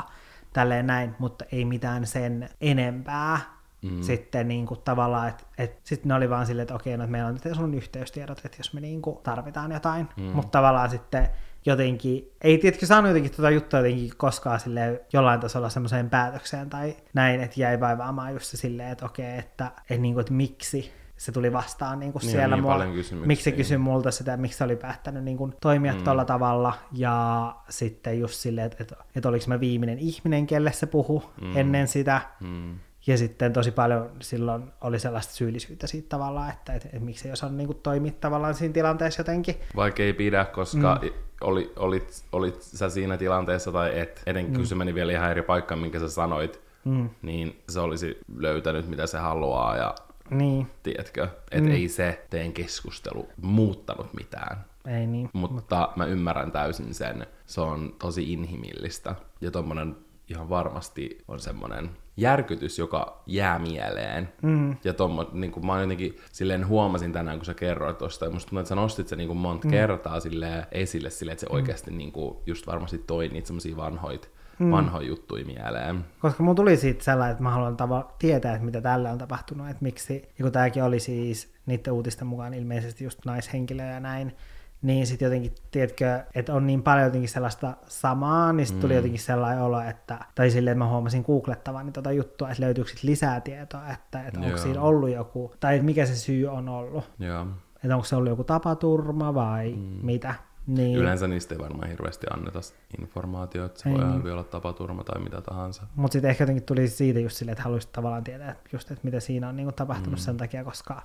S1: tälleen näin, mutta ei mitään sen enempää. Mm. Sitten niin kuin tavallaan, että et, sitten ne oli vaan silleen, että okei, no, että meillä on sun yhteystiedot, että jos me niin kuin tarvitaan jotain, mm. mutta tavallaan sitten jotenkin, ei tiedätkö saanut jotenkin tuota juttua jotenkin koskaan sille jollain tasolla semmoiseen päätökseen tai näin, että jäi vaivaamaan just se silleen, että okei, että, että, niin kuin, että miksi se tuli vastaan niin kuin
S2: Niin,
S1: siellä.
S2: niin kysymyksiä.
S1: miksi se kysyi multa sitä, miksi se oli päättänyt niin kuin, toimia mm. tuolla tavalla. Ja sitten just silleen, että, että, että oliko mä viimeinen ihminen, kelle se puhu mm. ennen sitä.
S2: Mm.
S1: Ja sitten tosi paljon silloin oli sellaista syyllisyyttä siitä tavallaan, että, että, että miksi ei osannut niin kuin, toimia tavallaan siinä tilanteessa jotenkin.
S2: Vaikka ei pidä, koska mm. oli, olit, olit sä siinä tilanteessa tai et, etenkin mm. kun se meni vielä ihan eri paikkaan, minkä sä sanoit, mm. niin se olisi löytänyt, mitä se haluaa ja
S1: Niin,
S2: tiedätkö, että mm. ei se teidän keskustelu muuttanut mitään.
S1: ei niin.
S2: Mutta mä ymmärrän täysin sen. Se on tosi inhimillistä. Ja tommonen ihan varmasti on semmonen järkytys, joka jää mieleen. Mm. Ja tommo, niin kuin mä jotenkin silleen huomasin tänään, kun sä kerroit tosta, ja musta tuntuu, että sä nostit se niin kuin monta mm. kertaa silleen esille, silleen, että se oikeasti niin kuin just varmasti toi niitä semmosia vanhoit, mm. vanhoja juttuja mieleen.
S1: Koska mun tuli siitä sellainen, että mä haluan tava- tietää, että mitä tällä on tapahtunut, että miksi, ja kun tämäkin oli siis niiden uutisten mukaan ilmeisesti just naishenkilö ja näin, niin sitten jotenkin, tiedätkö, että on niin paljon jotenkin sellaista samaa, niin sitten tuli jotenkin sellainen olo, että, tai silleen, että mä huomasin googlettavan niin tota juttua, että löytyykö sit lisää tietoa, että, että onko siinä ollut joku, tai että mikä se syy on ollut,
S2: Joo.
S1: että onko se ollut joku tapaturma vai mm. mitä. Niin.
S2: Yleensä niistä ei varmaan hirveästi anneta informaatiota, että se
S1: Ei
S2: voi ihan
S1: niin.
S2: hyvin olla tapaturma tai mitä tahansa.
S1: Mutta sitten ehkä jotenkin tuli siitä just silleen, että haluaisit tavallaan tietää, että just, että mitä siinä on niin tapahtunut
S2: Mm.
S1: sen takia, koska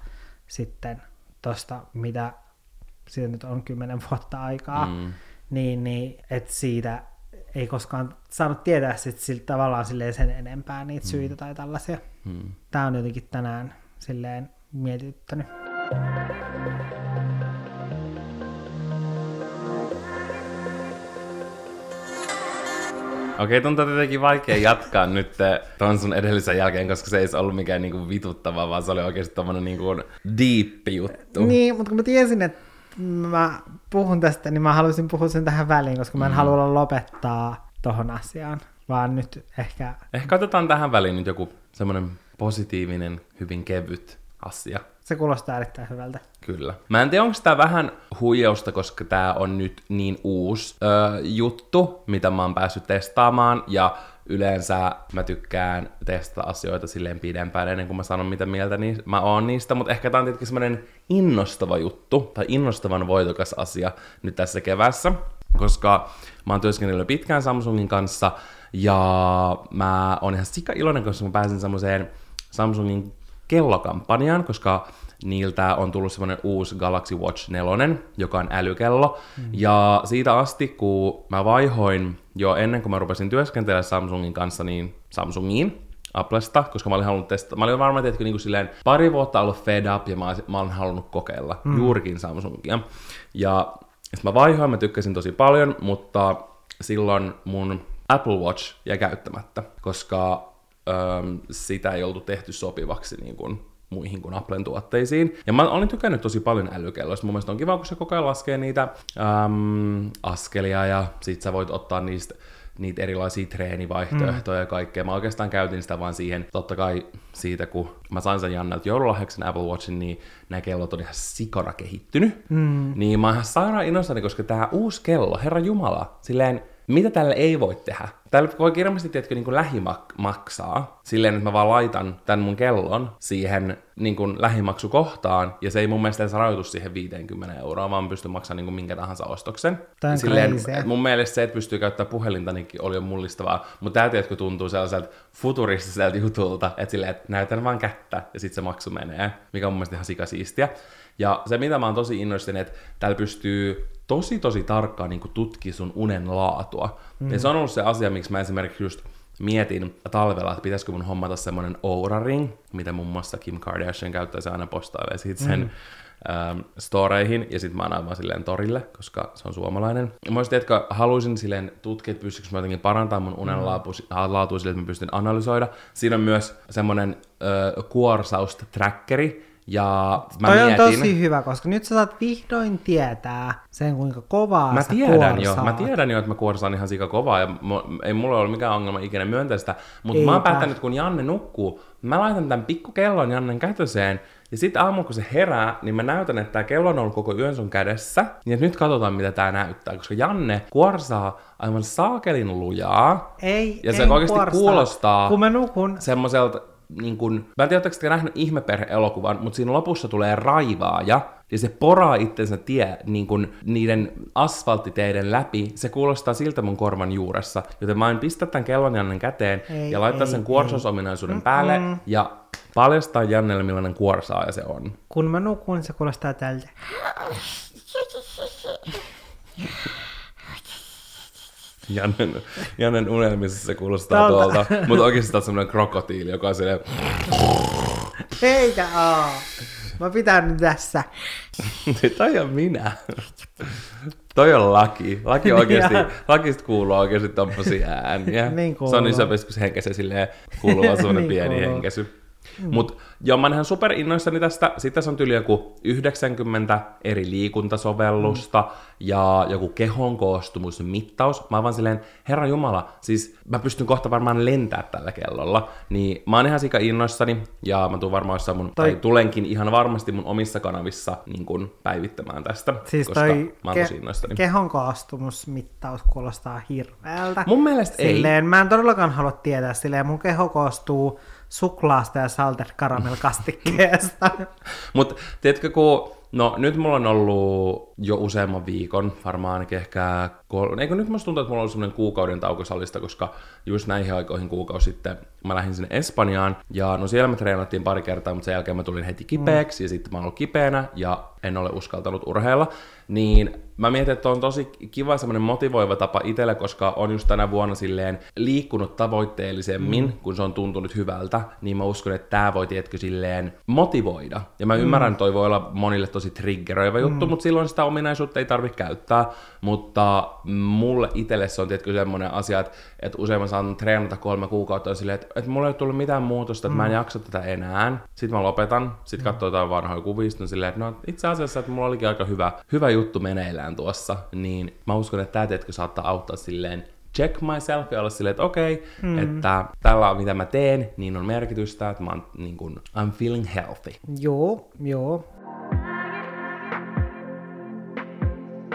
S1: sitten tosta, mitä siitä nyt on kymmenen vuotta aikaa,
S2: Mm.
S1: niin, niin että siitä ei koskaan saanut tietää sit siltä tavallaan silleen sen enempää niitä syitä tai tällaisia.
S2: Mm.
S1: Tämä on jotenkin tänään silleen mietityttänyt.
S2: Okei, tuntuu tietenkin vaikea jatkaa nyt ton sun edellisen jälkeen, koska se ei ollut mikään niinku vituttava, vaan se oli oikeasti tommonen niinku diippi juttu.
S1: Niin, mutta kun mä tiesin, että mä puhun tästä, niin mä haluaisin puhua sen tähän väliin, koska mä en mm. halua lopettaa tohon asiaan, vaan nyt ehkä
S2: Ehkä otetaan tähän väliin nyt joku semmonen positiivinen, hyvin kevyt asia.
S1: se kuulostaa erittäin hyvältä.
S2: Kyllä. Mä en tiedä, onko tämä vähän huijausta, koska tämä on nyt niin uusi öö, juttu, mitä mä oon päässyt testaamaan, ja yleensä mä tykkään testata asioita silleen pidempään ennen kuin mä sanon mitä mieltä niin mä oon niistä, mutta ehkä tää on tietenkin semmoinen innostava juttu, tai innostavan voitokas asia nyt tässä kevässä, koska mä oon työskennellyt pitkään Samsungin kanssa, ja mä oon ihan sika iloinen, koska mä pääsin semmoiseen Samsungin kellokampanjaan, koska niiltä on tullut semmoinen uusi Galaxy Watch 4, joka on älykello. Mm. Ja siitä asti, kun mä vaihoin jo ennen kuin mä rupesin työskentelemään Samsungin kanssa, niin Samsungiin, Applesta, koska mä olin halunnut testata. Mä olin varmaan, että niin silleen pari vuotta ollut fed up ja mä, olisin- mä olin halunnut kokeilla mm. juurikin Samsungia. Ja sitten mä vaihoin, mä tykkäsin tosi paljon, mutta silloin mun Apple Watch jäi käyttämättä, koska öm, sitä ei oltu tehty sopivaksi niin kuin muihin kuin Applen tuotteisiin. Ja mä olin tykännyt tosi paljon älykelloista. Mun mielestä on kiva, kun se koko ajan laskee niitä äm, askelia ja sit sä voit ottaa niistä niitä erilaisia treenivaihtoehtoja mm. ja kaikkea. Mä oikeastaan käytin sitä vaan siihen, totta kai siitä, kun mä sain sen Jannelta joululahjaksi sen Apple Watchin, niin nämä kellot on ihan sikana kehittynyt. Mm. Niin mä oon ihan sairaan innoissani, koska tää uusi kello, herra Jumala, silleen, mitä tälle ei voi tehdä? Tällä voi kirjallisesti, tiedätkö, niin lähimaksaa. Silleen, että mä vaan laitan tämän mun kellon siihen niin kuin lähimaksukohtaan, ja se ei mun mielestä edes rajoitu siihen 50 euroa, vaan pystyn maksamaan niin kuin minkä tahansa ostoksen.
S1: Tää on
S2: Silleen,
S1: crazy.
S2: mun mielestä se, että pystyy käyttämään puhelinta, niin oli jo mullistavaa. Mutta tää, tiedätkö, tuntuu sellaiselta futuristiselta jutulta, että silleen, että näytän vaan kättä, ja sitten se maksu menee, mikä on mun mielestä ihan sikasiistiä. Ja se, mitä mä oon tosi innoissani, että täällä pystyy tosi tosi tarkkaan niin tutkimaan sun unen laatua. Mm. Ja se on ollut se asia, miksi mä esimerkiksi just mietin talvella, että pitäisikö mun hommata semmonen Oura Ring, mitä muun muassa Kim Kardashian käyttää, se aina postailee siitä sen mm. ähm, storeihin, ja sitten mä annan vaan silleen torille, koska se on suomalainen. Ja mä olisin, tiedätkö, haluaisin silleen tutkia, että pystyykö mä jotenkin parantamaan mun unen laatu, laatua silleen, että mä pystyn analysoida. Siinä on myös semmonen äh, kuorsausta trackeri, Ja mä
S1: Toi on
S2: mietin,
S1: tosi hyvä, koska nyt sä saat vihdoin tietää sen, kuinka kovaa
S2: Mä
S1: sä
S2: tiedän jo, mä tiedän jo, että mä kuorsaan ihan sika kovaa ja mu- ei mulla ole mikään ongelma ikinä myöntää sitä, mutta mä oon päättänyt, kun Janne nukkuu, mä laitan tämän pikkukellon Jannen kätöseen ja sitten aamulla kun se herää, niin mä näytän, että tämä kello on ollut koko yön sun kädessä, niin että nyt katsotaan mitä tää näyttää, koska Janne kuorsaa aivan saakelin lujaa.
S1: Ei,
S2: ja se oikeasti
S1: kuorsaa.
S2: kuulostaa
S1: Kun mä nukun,
S2: semmoiselta, niin kun, mä en tiedä, oletteko te nähnyt ihmeperhe-elokuvan, mutta siinä lopussa tulee raivaaja, ja se poraa itsensä tie niin kun, niiden asfalttiteiden läpi. Se kuulostaa siltä mun korvan juuressa, joten mä en pistä tämän kellon Jannen käteen
S1: Ei,
S2: ja laittaa
S1: ei,
S2: sen kuorsausominaisuuden päälle ja paljastaa Jannelle, millainen kuorsaaja se on.
S1: kun mä nukun, se kuulostaa tältä.
S2: Jannen, Jannen unelmissa se kuulostaa
S1: Tältä.
S2: tuolta, mutta oikeasti tää on semmoinen krokotiili, joka on silleen,
S1: Eikä oo. Mä pitän nyt tässä.
S2: Toi on minä. Toi on laki. Laki oikeasti,
S1: Niin.
S2: lakista kuuluu oikeasti tommosia ääniä.
S1: Niin
S2: se on
S1: kuuluu.
S2: iso peskus henkesä silleen kuuluu vaan semmonen
S1: Niin
S2: pieni
S1: kuuluu.
S2: Henkesy. Mut joo, mä oon ihan super innoissani tästä. Sitten tässä on tyyli joku 90 eri liikuntasovellusta ja joku kehon koostumusmittaus. Mä oon vaan silleen, herra jumala, siis mä pystyn kohta varmaan lentää tällä kellolla. Niin mä oon ihan sika innoissani ja mä tuun varmaan jossain mun,
S1: Toi-
S2: tai tulenkin ihan varmasti mun omissa kanavissa niin kun päivittämään tästä,
S1: Siis
S2: koska
S1: toi
S2: mä oon tosi innoissani.
S1: kehon koostumusmittaus kuulostaa hirveältä.
S2: Mun mielestä ei.
S1: Silleen, mä en todellakaan halua tietää, silleen mun keho koostuu suklaasta ja salted caramel kastikkeesta.
S2: Mutta tiedätkö, kun no nyt mulla on ollut jo useamman viikon, varmaan ainakin ehkä kol... Eikö nyt musta tuntuu, että mulla on ollut semmoinen kuukauden tauko salista, koska just näihin aikoihin kuukausi sitten mä lähdin sinne Espanjaan, ja no siellä me treenattiin pari kertaa, mutta sen jälkeen mä tulin heti kipeäksi, ja sitten mä oon ollut kipeänä, ja en ole uskaltanut urheilla, niin mä mietin, että on tosi kiva semmoinen motivoiva tapa itselle, koska on just tänä vuonna silleen liikkunut tavoitteellisemmin, mm. kun se on tuntunut hyvältä, niin mä uskon, että tämä voi, tiedätkö, silleen motivoida. Ja mä ymmärrän, että toi voi olla monille tosi triggeröivä juttu, mutta silloin sitä ominaisuutta ei tarvitse käyttää. Mutta mulle itselle se on, tiedätkö, semmoinen asia, että, että usein mä saan treenata kolme kuukautta silleen, että, että mulla ei tullut mitään muutosta, että mä en jaksa tätä enää. Sitten mä lopetan, sitten katsoo jotain vanhoja on silleen, että no itse asiassa, että mulla olikin aika hyvä, hyvä juttu meneillään tuossa, niin mä uskon, että tämä, tiedätkö, saattaa auttaa silleen check myself ja olla silleen, että okei, mm. että tällä mitä mä teen, niin on merkitystä, että mä oon niin kuin, I'm feeling healthy.
S1: joo, joo.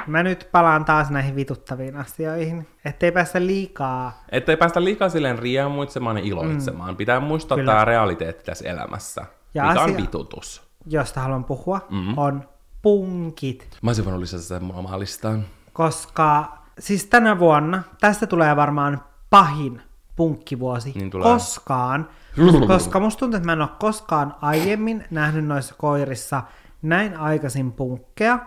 S1: Mä nyt palaan taas näihin vituttaviin asioihin. Ettei päästä liikaa.
S2: Että ei päästä liikaa silleen riemuitsemaan ja iloitsemaan. Mm. Pitää muistaa
S1: Kyllä.
S2: tämä realiteetti tässä elämässä,
S1: Ja
S2: mikä
S1: asia-
S2: on vitutus.
S1: josta haluan puhua, mm. on punkit.
S2: Mä olisin voinut lisätä sen mun listaan.
S1: Koska siis tänä vuonna tästä tulee varmaan pahin punkkivuosi
S2: Niin tulee.
S1: koskaan. koska musta tuntuu, että mä en ole koskaan aiemmin nähnyt noissa koirissa näin aikaisin punkkeja.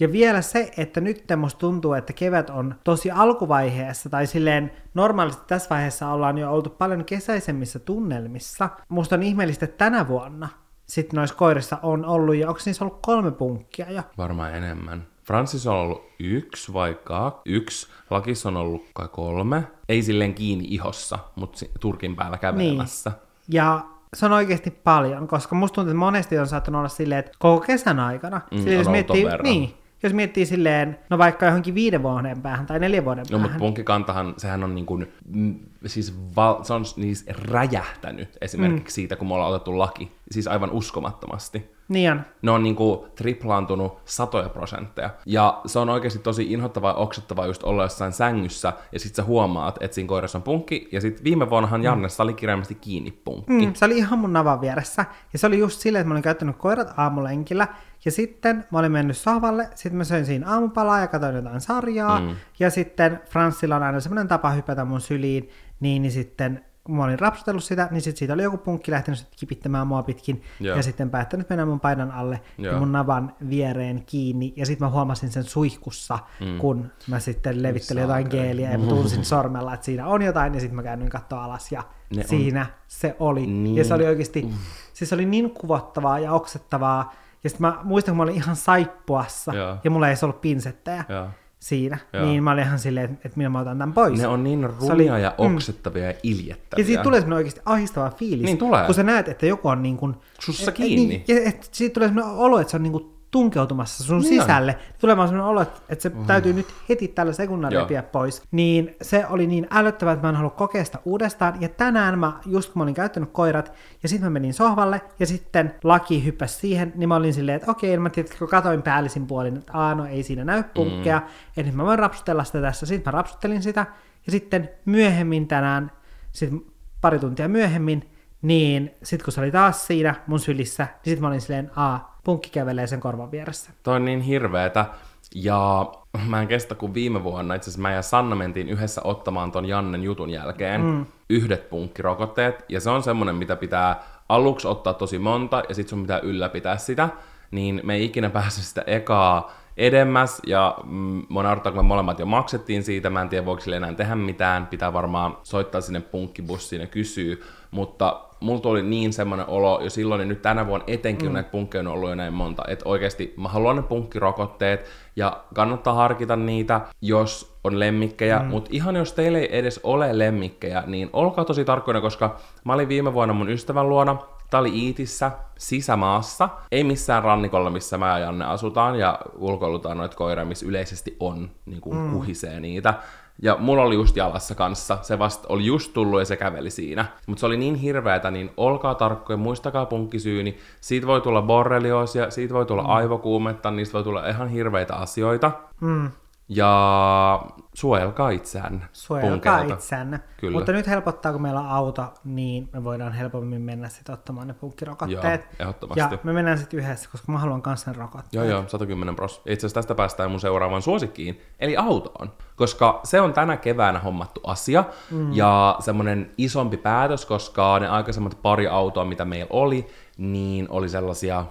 S1: Ja vielä se, että nyt musta tuntuu, että kevät on tosi alkuvaiheessa, tai silleen normaalisti tässä vaiheessa ollaan jo oltu paljon kesäisemmissä tunnelmissa. Musta on ihmeellistä, että tänä vuonna sitten noissa koirissa on ollut, ja onko niissä ollut kolme punkkia jo?
S2: Varmaan enemmän. Francis on ollut yksi vai kaksi. Yksi. Lakis on ollut kai kolme. Ei silleen kiinni ihossa, mutta turkin päällä kävelemässä.
S1: Ja se on oikeasti paljon, koska musta tuntuu, että monesti on saattanut olla silleen, että koko kesän aikana,
S2: Mm,
S1: silleen, jos
S2: on ollut
S1: miettii, niin, jos miettii silleen, no vaikka johonkin viiden vuoden päähän tai neljän vuoden
S2: No, mutta
S1: päähän,
S2: punkkikantahan, sehän on niin kuin, mm, siis val, se on siis räjähtänyt esimerkiksi mm. siitä, kun me ollaan otettu laki. Siis aivan uskomattomasti.
S1: niin on.
S2: Ne on niinku triplaantunut satoja prosentteja. Ja se on oikeasti tosi inhottavaa ja oksettavaa just olla jossain sängyssä, ja sit sä huomaat, että siinä koirassa on punkki, ja sit viime vuonnahan Jannessa oli kirjaimellisesti kiinni punkki.
S1: Mm, se oli ihan mun navan vieressä. Ja se oli just silleen, että mä olin käyttänyt koirat aamulenkillä. Ja sitten mä olin mennyt sohvalle, sitten mä söin siinä aamupalaa ja katsoin jotain sarjaa. Mm. Ja sitten Franssilla on aina semmoinen tapa hypätä mun syliin, niin, niin sitten kun mä olin rapsutellut sitä, niin sitten siitä oli joku punkki lähtenyt sit kipittämään mua pitkin.
S2: Joo.
S1: Ja sitten päättänyt mennä mun paidan alle ja
S2: Joo.
S1: mun navan viereen kiinni. Ja sitten mä huomasin sen suihkussa, mm. kun mä sitten levittelin jotain
S2: Saakeli.
S1: geeliä ja mä tunsin sormella, että siinä on jotain. Ja sitten mä käännyin katsoa alas ja
S2: Ne on-
S1: siinä se oli.
S2: Niin.
S1: Ja se oli oikeasti, siis se oli niin kuvottavaa ja oksettavaa. Ja sitten mä muistan, kun mä olin ihan saippuassa
S2: Joo.
S1: ja mulla ei edes ollut pinsettejä.
S2: Joo.
S1: siinä.
S2: Joo.
S1: Niin mä olin ihan silleen, että, että minä mä otan tämän pois.
S2: Ne on niin
S1: Se oli-
S2: rumia ja oksettavia ja iljettäviä.
S1: Ja siitä tulee semmoinen oikeasti ahistava fiilis,
S2: Niin tulee.
S1: kun sä näet, että joku on niin kuin...
S2: Sussa
S1: et-
S2: kiinni.
S1: Niin, ja et siitä tulee semmoinen olo, että se on niin kuin tunkeutumassa sun
S2: Niin on.
S1: sisälle. Tulee vaan semmoinen olo, että se täytyy nyt heti tällä sekunnilla
S2: Joo.
S1: repiä pois. Niin se oli niin älyttävää, että mä en halua kokea sitä uudestaan. Ja tänään mä, just kun mä olin käyttänyt koirat, ja sitten mä menin sohvalle, ja sitten laki hyppäsi siihen, niin mä olin silleen, että okei, mä tietysti kun katoin päällisin puolin, että aah, no ei siinä näy punkkeja, mm. että mä voin rapsutella sitä tässä. Sitten mä rapsuttelin sitä, ja sitten myöhemmin tänään, sitten pari tuntia myöhemmin, niin sitten kun se oli taas siinä mun sylissä, niin sitten mä olin silleen, aa, punkki kävelee sen korvan vieressä.
S2: Toi on niin hirveetä. Ja mä en kestä, kun viime vuonna itse asiassa mä ja Sanna mentiin yhdessä ottamaan ton Jannen jutun jälkeen mm. yhdet punkkirokotteet. Ja se on semmonen, mitä pitää aluksi ottaa tosi monta ja sit sun pitää ylläpitää sitä. Niin me ei ikinä pääse sitä ekaa edemmäs ja mm, mun naurattaa, kun me molemmat jo maksettiin siitä, mä en tiedä voiko sille enää tehdä mitään, pitää varmaan soittaa sinne punkkibussiin ja kysyä, mutta mulla tuli niin semmoinen olo jo silloin, ja nyt tänä vuonna etenkin mm. näitä punkkeja on ollut jo näin monta, että oikeasti mä haluan ne punkkirokotteet, ja kannattaa harkita niitä, jos on lemmikkejä, mm. mutta ihan jos teillä ei edes ole lemmikkejä, niin olkaa tosi tarkkoina, koska mä olin viime vuonna mun ystävän luona, Tää oli Iitissä, sisämaassa, ei missään rannikolla, missä mä ja Janne asutaan, ja ulkoilutaan noita koiria, missä yleisesti on, niin kuin mm. kuhisee niitä. Ja mulla oli just jalassa kanssa, se vasta oli just tullut ja se käveli siinä. Mutta se oli niin hirveätä, niin olkaa tarkkoja, muistakaa punkkisyyni. Siitä voi tulla borrelioosia, siitä voi tulla mm. aivokuumetta, niistä voi tulla ihan hirveitä asioita.
S1: Mm.
S2: Ja suojelkaa itseään
S1: Suojelkaa
S2: punkeilta.
S1: itseänne.
S2: Kyllä.
S1: Mutta nyt helpottaa, kun meillä on auto, niin me voidaan helpommin mennä sitten ottamaan ne punkkirokotteet.
S2: Joo, ehdottomasti.
S1: Ja me mennään sitten yhdessä, koska mä haluan kanssa ne rokotteet.
S2: Joo, joo, 110 pros. Itse asiassa tästä päästään mun seuraavaan suosikkiin, eli autoon. Koska se on tänä keväänä hommattu asia, mm. ja semmonen isompi päätös, koska ne aikaisemmat pari autoa, mitä meillä oli, niin oli sellaisia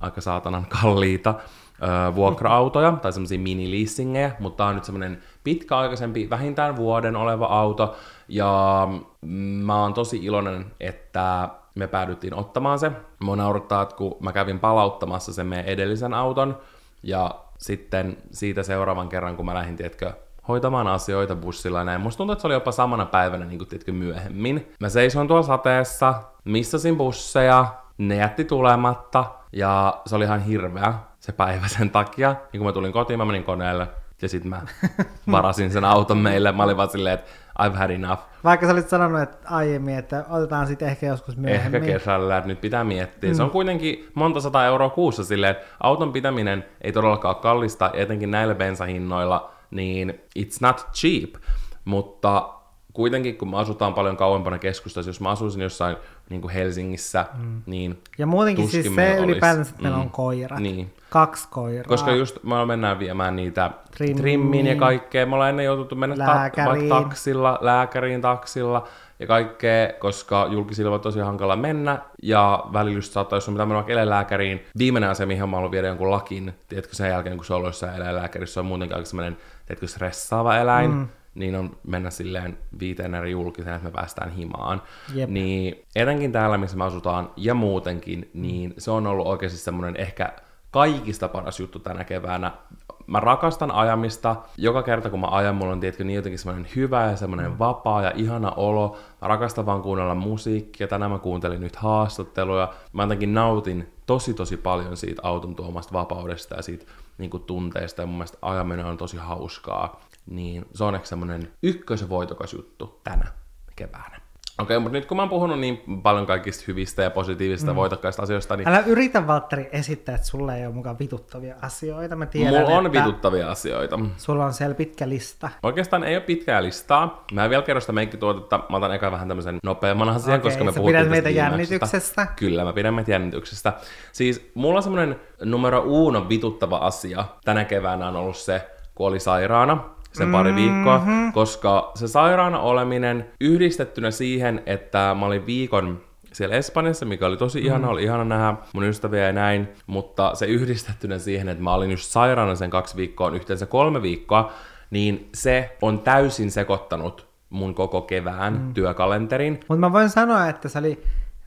S2: aika saatanan kalliita ö, vuokra-autoja, tai semmoisia mini-leasingejä, mutta tää on nyt semmonen pitkäaikaisempi, vähintään vuoden oleva auto, ja mä oon tosi iloinen, että me päädyttiin ottamaan se. Mua naurattaa, että kun mä kävin palauttamassa sen meidän edellisen auton, ja sitten siitä seuraavan kerran, kun mä lähdin, tiedätkö, hoitamaan asioita bussilla ja näin. Musta tuntuu, että se oli jopa samana päivänä, niin kuin tiedätkö, myöhemmin. Mä seisoin tuolla sateessa, missasin busseja, ne jätti tulematta, ja se oli ihan hirveä se päivä sen takia. Ja kun mä tulin kotiin, mä menin koneelle, ja sitten mä varasin sen auton meille. Mä olin vaan silleen, että I've had enough.
S1: Vaikka sä olit sanonut että aiemmin, että otetaan sitten ehkä joskus myöhemmin.
S2: Ehkä kesällä, että nyt pitää miettiä. Mm. Se on kuitenkin monta sata euroa kuussa silleen, että auton pitäminen ei todellakaan ole kallista, etenkin näillä bensahinnoilla, niin it's not cheap. Mutta kuitenkin, kun me asutaan paljon kauempana keskustassa, jos mä asuisin jossain niin kuin Helsingissä, mm. niin
S1: Ja muutenkin siis
S2: meillä
S1: se ylipäätänsä, että meillä
S2: Mm.
S1: on koirat.
S2: Niin.
S1: Kaksi koiraa.
S2: Koska just me mennään viemään niitä
S1: Trimmiin.
S2: trimmiin ja kaikkea. Me ollaan ennen joutunut mennä ta- vaikka taksilla, lääkäriin taksilla ja kaikkea, koska julkisilla on tosi hankala mennä. Ja välillä just saattaa, jos on mitään mennä eläinlääkäriin. Viimeinen asia, mihin mä haluan viedä jonkun lakin, tiedätkö sen jälkeen, kun se on ollut jossain eläinlääkärissä, se on muutenkin aika semmoinen, tiedätkö, stressaava eläin. Mm niin on mennä silleen viiteen eri julkiseen, että me päästään himaan.
S1: Jep.
S2: Niin etenkin täällä, missä me asutaan, ja muutenkin, niin se on ollut oikeasti semmoinen ehkä kaikista paras juttu tänä keväänä. Mä rakastan ajamista. Joka kerta, kun mä ajan, mulla on tietenkin niin jotenkin semmoinen hyvä ja semmoinen vapaa ja ihana olo. Mä rakastan vaan kuunnella musiikkia. Tänään mä kuuntelin nyt haastatteluja. Mä jotenkin nautin tosi tosi paljon siitä auton tuomasta vapaudesta ja siitä niin kuin tunteesta. Ja mun mielestä ajaminen on tosi hauskaa. Niin se on ehkä semmoinen ykkösvoitokas juttu tänä keväänä. Okei, mutta nyt kun mä oon puhunut niin paljon kaikista hyvistä ja positiivisista mm. voitokkaista asioista, niin
S1: Älä yritä, Valtteri, esittää, että sulla ei ole mukaan vituttavia asioita. Mä tiedän,
S2: mulla on
S1: että
S2: vituttavia asioita.
S1: sulla on siellä pitkä lista.
S2: Oikeastaan ei ole pitkää listaa. Mä en vielä kerro sitä meikkituotetta. Mä otan eka vähän tämmöisen nopeamman asian,
S1: Okei,
S2: koska me puhuttiin
S1: pidät meitä
S2: jaksosta. Kyllä, mä pidän meitä jännityksestä. Siis mulla on semmoinen numero uno vituttava asia tänä keväänä on ollut se, kun oli sairaana sen pari viikkoa,
S1: Mm-hmm.
S2: koska se sairaana oleminen yhdistettynä siihen, että mä olin viikon siellä Espanjassa, mikä oli tosi ihana, oli ihana nähdä mun ystäviä ja näin, mutta se yhdistettynä siihen, että mä olin just sairaana sen kaksi viikkoa, yhteensä kolme viikkoa, niin se on täysin sekoittanut mun koko kevään mm. työkalenterin.
S1: Mutta mä voin sanoa, että se oli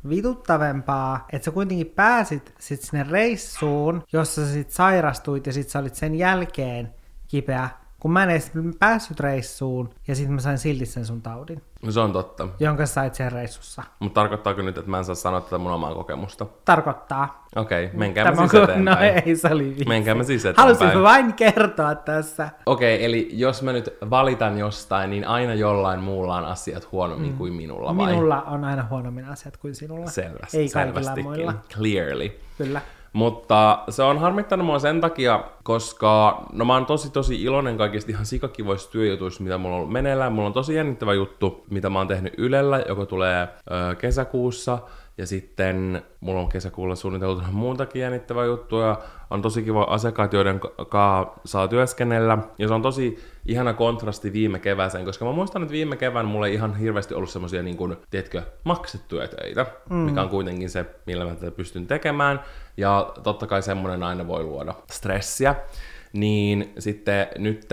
S1: vituttavempaa, että sä kuitenkin pääsit sit sinne reissuun, jossa sä sit sairastuit ja sit sä olit sen jälkeen kipeä, kun mä en edes päässyt reissuun, ja sitten mä sain silti sen sun taudin,
S2: No se on totta.
S1: jonka sä sait siellä reissussa.
S2: Mutta tarkoittaako nyt, että mä en saa sanoa tätä mun omaa kokemusta?
S1: Tarkoittaa.
S2: Okei, okay, menkäämme
S1: Tämä
S2: siis eteenpäin.
S1: No ei, se oli vitsi.
S2: Menkäämme siis eteenpäin.
S1: Halusin vain kertoa tässä.
S2: Okei, eli jos mä nyt valitan jostain, niin aina jollain muulla on asiat huonommin kuin minulla vai?
S1: Minulla on aina huonommin asiat kuin sinulla.
S2: Selvästi,
S1: Ei kaikilla
S2: selvästikin.
S1: muilla.
S2: Clearly.
S1: Kyllä.
S2: Mutta se on harmittanut mua sen takia, koska no mä oon tosi tosi iloinen kaikista ihan sikakivoista työjutuista, mitä mulla on ollut meneillään. Mulla on tosi jännittävä juttu, mitä mä oon tehnyt Ylellä, joka tulee ö, kesäkuussa. Ja sitten mulla on kesäkuulla suunniteltu muutakin jännittävää juttua. On tosi kiva asiakkaat, joiden kanssa saa työskennellä. Ja se on tosi ihana kontrasti viime kevääseen, koska mä muistan, että viime kevään mulla ei ihan hirveästi ollut semmosia, niin kuin, tiedätkö, maksettuja töitä, mm. mikä on kuitenkin se, millä mä tätä pystyn tekemään. Ja totta kai semmoinen aina voi luoda stressiä. Niin sitten nyt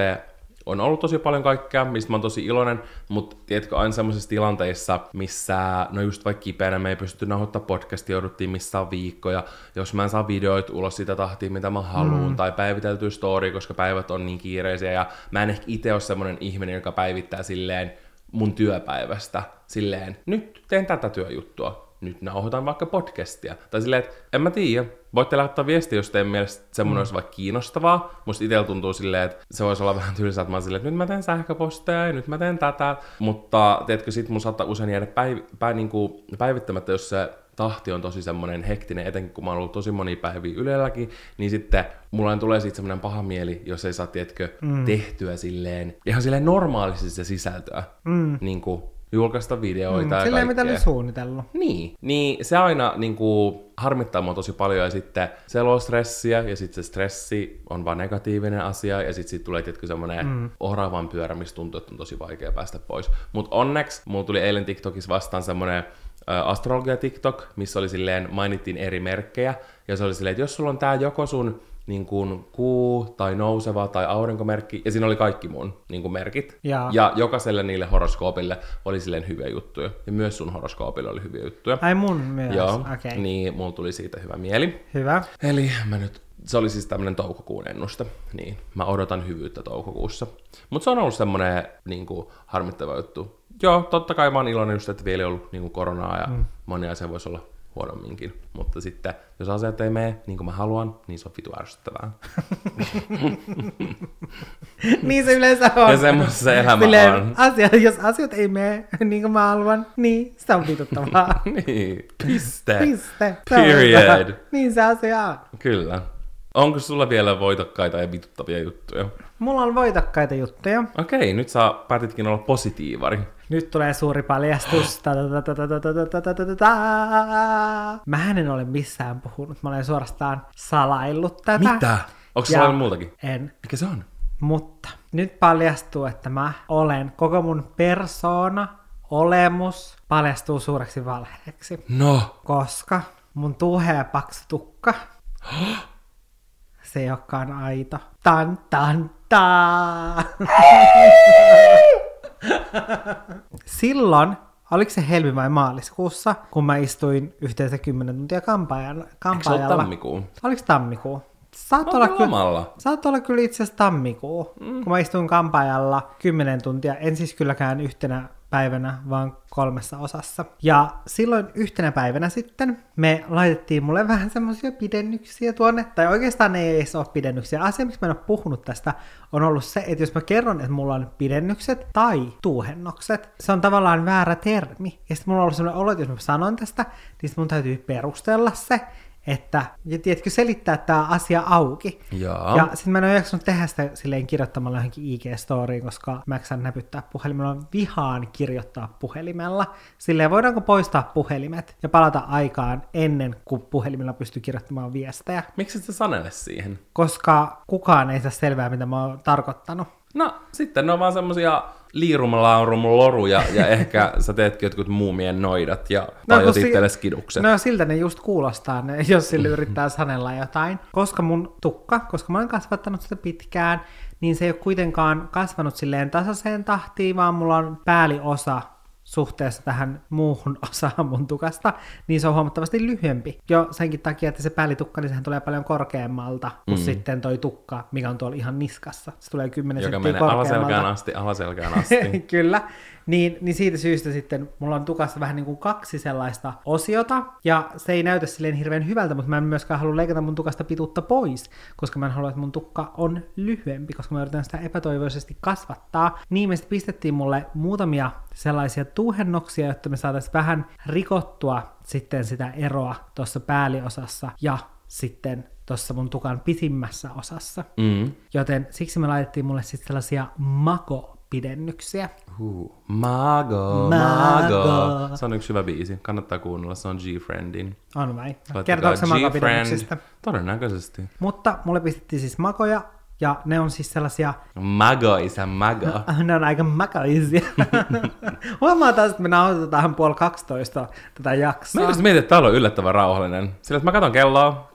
S2: on ollut tosi paljon kaikkea, mistä mä oon tosi iloinen, mutta tiedätkö, aina semmoisissa tilanteissa, missä, no just vaikka kipeänä me ei pystytty nauhoittamaan podcastia, jouduttiin missään viikkoja, jos mä en saa videoita ulos sitä tahtia, mitä mä haluan, mm. tai päiviteltyä story, koska päivät on niin kiireisiä, ja mä en ehkä itse ole semmoinen ihminen, joka päivittää silleen mun työpäivästä, silleen, nyt teen tätä työjuttua, nyt nauhoitan vaikka podcastia. Tai silleen, että en mä tiedä, voitte laittaa viestiä, jos teidän mielestä semmoinen mm. olisi vaikka kiinnostavaa. Musta itsellä tuntuu silleen, että se voisi olla vähän tylsää, että mä silleen, että nyt mä teen sähköposteja ja nyt mä teen tätä. Mutta tiedätkö, sit mun saattaa usein jäädä päiv- päin, niin kuin päivittämättä, jos se tahti on tosi semmoinen hektinen, etenkin kun mä oon ollut tosi monia päiviä Ylelläkin, niin sitten mulla tulee siitä semmoinen paha mieli, jos ei saa, tiedätkö, mm. tehtyä silleen, ihan silleen normaalisti se sisältöä, mm. niin kuin julkaista videoita mm, ja
S1: Silleen mitä
S2: kaikkea.
S1: oli suunnitellut.
S2: Niin, niin se aina niin kuin, harmittaa mua tosi paljon ja sitten se luo stressiä ja sitten se stressi on vaan negatiivinen asia ja sitten siitä tulee tietkö semmoinen mm. oravan pyörä, missä tuntuu, että on tosi vaikea päästä pois. Mutta onneksi mulla tuli eilen TikTokissa vastaan semmoinen astrologia TikTok, missä oli silleen, mainittiin eri merkkejä ja se oli silleen, että jos sulla on tää joko sun niin kuin kuu tai nouseva tai aurinkomerkki, ja siinä oli kaikki mun niin kuin merkit.
S1: Jaa.
S2: Ja jokaiselle niille horoskoopille oli silleen hyviä juttuja. Ja myös sun horoskoopille oli hyviä juttuja.
S1: Ai mun myös,
S2: Joo,
S1: okei. Okay.
S2: niin mulla tuli siitä hyvä mieli.
S1: Hyvä.
S2: Eli mä nyt, se oli siis tämmönen toukokuun ennuste, niin mä odotan hyvyyttä toukokuussa. Mutta se on ollut semmonen niin kuin, harmittava juttu. Joo, totta kai mä oon iloinen just, että vielä ei ollut niin kuin koronaa ja mm. moni asia voisi olla huonomminkin. Mutta sitten, jos asiat ei mene niin kuin mä haluan, niin se on vitu ärsyttävää.
S1: niin se yleensä on.
S2: Ja semmoista se elämä
S1: Silleen,
S2: on.
S1: Asia, jos asiat ei mene niin kuin mä haluan, niin se on vituttavaa.
S2: niin, piste.
S1: Piste.
S2: Period.
S1: Niin se asia on.
S2: Kyllä. Onko sulla vielä voitokkaita ja vituttavia juttuja?
S1: Mulla on voitokkaita juttuja.
S2: Okei, nyt sä päätitkin olla positiivari
S1: nyt tulee suuri paljastus. Mä en ole missään puhunut, mä olen suorastaan salaillut tätä.
S2: Mitä? Onko se salaillut muutakin?
S1: En.
S2: Mikä se on?
S1: Mutta nyt paljastuu, että mä olen, koko mun persoona, olemus paljastuu suureksi valheeksi.
S2: No.
S1: Koska mun tuhea paksu tukka, se ei olekaan aito. Tan tan taa! Silloin, oliko se helmi vai maaliskuussa, kun mä istuin yhteensä 10 tuntia kampaajalla.
S2: eikö se
S1: kampaajalla.
S2: tammikuu?
S1: Oliko tammikuu? Saat olla, kyllä, saat olla kyllä itse asiassa tammikuu, mm. kun mä istuin kampaajalla 10 tuntia, en siis kylläkään yhtenä päivänä, vaan kolmessa osassa. Ja silloin yhtenä päivänä sitten me laitettiin mulle vähän semmoisia pidennyksiä tuonne, tai oikeastaan ne ei edes ole pidennyksiä. Asia, miksi mä en ole puhunut tästä, on ollut se, että jos mä kerron, että mulla on pidennykset tai tuuhennokset, se on tavallaan väärä termi. Ja sitten mulla on ollut sellainen olo, että jos mä sanon tästä, niin mun täytyy perustella se, että, ja tiedätkö, selittää tämä asia auki.
S2: Jaa.
S1: Ja sitten mä en ole jaksanut tehdä sitä silleen kirjoittamalla johonkin IG-storiin, koska mä en näpyttää puhelimella. Vihaan kirjoittaa puhelimella. Silleen voidaanko poistaa puhelimet ja palata aikaan ennen kuin puhelimella pystyy kirjoittamaan viestejä.
S2: Miksi et sä sanele siihen?
S1: Koska kukaan ei saa selvää, mitä mä oon tarkoittanut.
S2: No, sitten ne on vaan semmosia liirumalaurum loruja, ja ehkä sä teetkin jotkut muumien noidat ja tajut
S1: kun si-
S2: itsellesi kidukset.
S1: No siltä ne just kuulostaa, ne, jos sille yrittää sanella jotain. Koska mun tukka, koska mä oon kasvattanut sitä pitkään, niin se ei ole kuitenkaan kasvanut silleen tasaiseen tahtiin, vaan mulla on pääliosa suhteessa tähän muuhun osaan mun tukasta, niin se on huomattavasti lyhyempi. Jo senkin takia, että se päällitukka, niin sehän tulee paljon korkeammalta kuin mm. sitten toi tukka, mikä on tuolla ihan niskassa. Se tulee 10
S2: Joka menee alaselkään asti, alaselkään asti.
S1: Kyllä. Niin, niin siitä syystä sitten mulla on tukassa vähän niin kuin kaksi sellaista osiota, ja se ei näytä silleen hirveän hyvältä, mutta mä en myöskään halua leikata mun tukasta pituutta pois, koska mä en halua, että mun tukka on lyhyempi, koska mä yritän sitä epätoivoisesti kasvattaa. Niin me sitten pistettiin mulle muutamia sellaisia tuuhennoksia, jotta me saataisiin vähän rikottua sitten sitä eroa tuossa pääliosassa ja sitten tuossa mun tukan pisimmässä osassa.
S2: Mm.
S1: Joten siksi me laitettiin mulle sitten sellaisia mako-pidennyksiä.
S2: Uh, Mago,
S1: Mago.
S2: Mago. Se on yksi hyvä biisi. Kannattaa kuunnella. Se on G-Friendin.
S1: On vai? Kertooko se mako-pidennyksistä?
S2: Todennäköisesti.
S1: Mutta mulle pistettiin siis makoja, ja ne on siis sellaisia,
S2: Mago, isä mago.
S1: ne on aika makoisia. Huomaa taas, että me nauhoitetaan puoli 12 tätä
S2: Mä
S1: jaksoa.
S2: just mietin, että täällä on yllättävän rauhallinen. Sillä, että mä katson kelloa,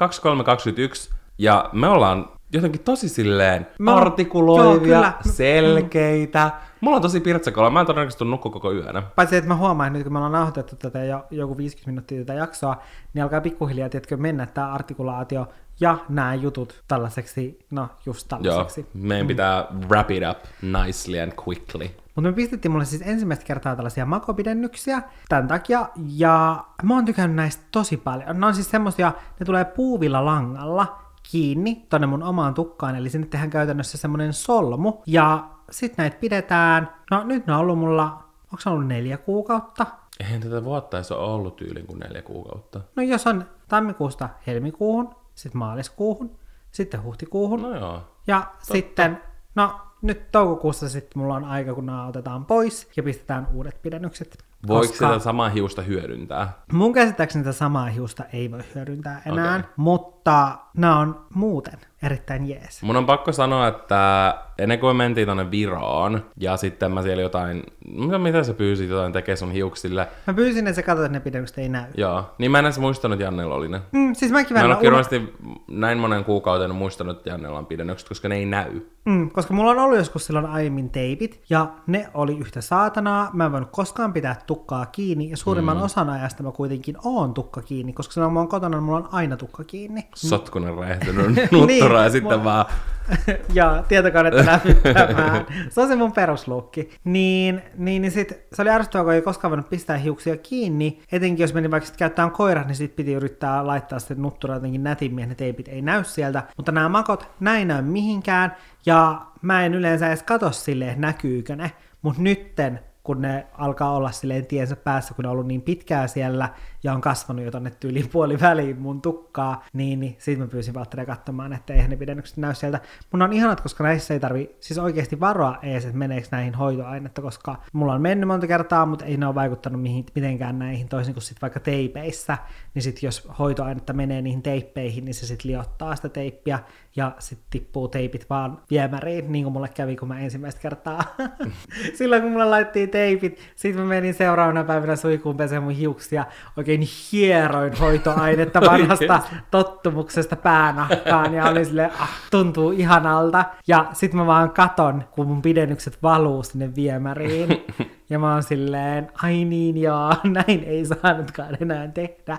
S2: 23.21, ja me ollaan jotenkin tosi silleen
S1: on-
S2: artikuloivia,
S1: joo, kyllä.
S2: selkeitä. Mulla on tosi pirtsakolla, mä en todennäköisesti tuu nukkua koko yönä.
S1: Paitsi, että mä huomaan, että nyt kun me ollaan nauhoitettu tätä jo joku 50 minuuttia tätä jaksoa, niin alkaa pikkuhiljaa, tiedätkö, mennä tämä artikulaatio ja nämä jutut tällaiseksi, no just
S2: Joo,
S1: tällaiseksi.
S2: meidän pitää wrap it up nicely and quickly.
S1: Mutta me pistettiin mulle siis ensimmäistä kertaa tällaisia makopidennyksiä tämän takia, ja mä oon tykännyt näistä tosi paljon. Ne on siis semmosia, ne tulee puuvilla langalla kiinni tonne mun omaan tukkaan, eli sinne tehdään käytännössä semmonen solmu, ja sit näitä pidetään, no nyt ne on ollut mulla, onko se ollut neljä kuukautta?
S2: Eihän tätä vuotta edes ole ollut tyylin kuin neljä kuukautta.
S1: No jos on tammikuusta helmikuuhun, sitten maaliskuuhun, sitten huhtikuuhun,
S2: No joo.
S1: ja sitten, no nyt toukokuussa sitten mulla on aika, kun nämä otetaan pois ja pistetään uudet pidennykset.
S2: Voiko sitä samaa hiusta hyödyntää?
S1: Mun käsittääkseni tätä samaa hiusta ei voi hyödyntää enää,
S2: Okei.
S1: mutta nämä on muuten erittäin jees.
S2: Mun on pakko sanoa, että ennen kuin me mentiin tonne Viroon, ja sitten mä siellä jotain, mitä, mitä sä pyysit jotain tekee sun hiuksille,
S1: Mä pyysin, että sä katsot, että ne pidennykset ei näy.
S2: joo, niin mä en edes muistanut, että Jannella oli ne.
S1: Mm, siis mäkin
S2: Mä en ole hirveästi näin monen kuukauden muistanut, että Jannella on pidennykset, koska ne ei näy.
S1: Mm, koska mulla on ollut joskus silloin aiemmin teipit, ja ne oli yhtä saatanaa. Mä en voinut koskaan pitää tukkaa kiinni, ja suurimman mm. osan ajasta mä kuitenkin oon tukka kiinni, koska silloin mä oon kotona, niin mulla on aina tukka kiinni.
S2: Sotkunen räjähtynyt nuttura ja sitten
S1: mulla-
S2: vaan
S1: ja tietokonetta lämmittämään. Se on se mun peruslukki. Niin, niin, niin sit, se oli ärsyttävää, kun ei koskaan voinut pistää hiuksia kiinni. Etenkin jos meni vaikka käyttämään koira, niin sit piti yrittää laittaa sitten nuttura jotenkin nätimmin, että ne teipit ei näy sieltä. Mutta nämä makot, näin näy mihinkään. Ja mä en yleensä edes katso silleen, näkyykö ne. Mutta nytten, kun ne alkaa olla silleen tiensä päässä, kun ne on ollut niin pitkää siellä ja on kasvanut jo tonne tyyliin puoli väliin mun tukkaa, niin, niin siitä mä pyysin Valtteria katsomaan, että eihän ne pidennykset näy sieltä. Mun on ihanat, koska näissä ei tarvi siis oikeasti varoa ees, että meneekö näihin hoitoainetta, koska mulla on mennyt monta kertaa, mutta ei ne ole vaikuttanut mihin, mitenkään näihin, toisin kuin sit vaikka teipeissä, niin sit jos hoitoainetta menee niihin teippeihin, niin se sit liottaa sitä teippiä ja sitten tippuu teipit vaan viemäriin, niin kuin mulle kävi, kun mä ensimmäistä kertaa. Silloin kun mulle laitettiin teipit, sitten mä menin seuraavana päivänä suikuun peseen mun hiuksia, oikein hieroin hoitoainetta vanhasta tottumuksesta päänahkaan, ja oli silleen, ah, tuntuu ihanalta. Ja sitten mä vaan katon, kun mun pidennykset valuu sinne viemäriin, ja mä oon silleen, ai niin joo, näin ei saanutkaan enää tehdä.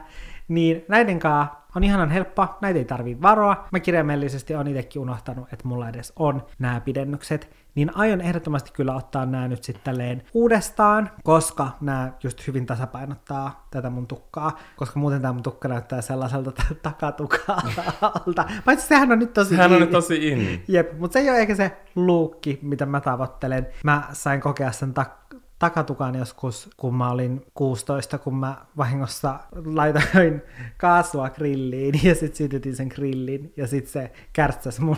S1: Niin näiden kanssa on ihanan helppo, näitä ei tarvii varoa. Mä kirjaimellisesti on itsekin unohtanut, että mulla edes on nämä pidennykset. Niin aion ehdottomasti kyllä ottaa nämä nyt sitten tälleen uudestaan, koska nämä just hyvin tasapainottaa tätä mun tukkaa, koska muuten tämä mun tukka näyttää sellaiselta t- takatukalta. Paitsi sehän on nyt tosi
S2: Sehän on
S1: kiinni.
S2: nyt tosi in.
S1: Jep, mutta se ei ole ehkä se luukki, mitä mä tavoittelen. Mä sain kokea sen tak- takatukan joskus, kun mä olin 16, kun mä vahingossa laitoin kaasua grilliin ja sitten sytytin sen grillin ja sitten se kärtsäs mun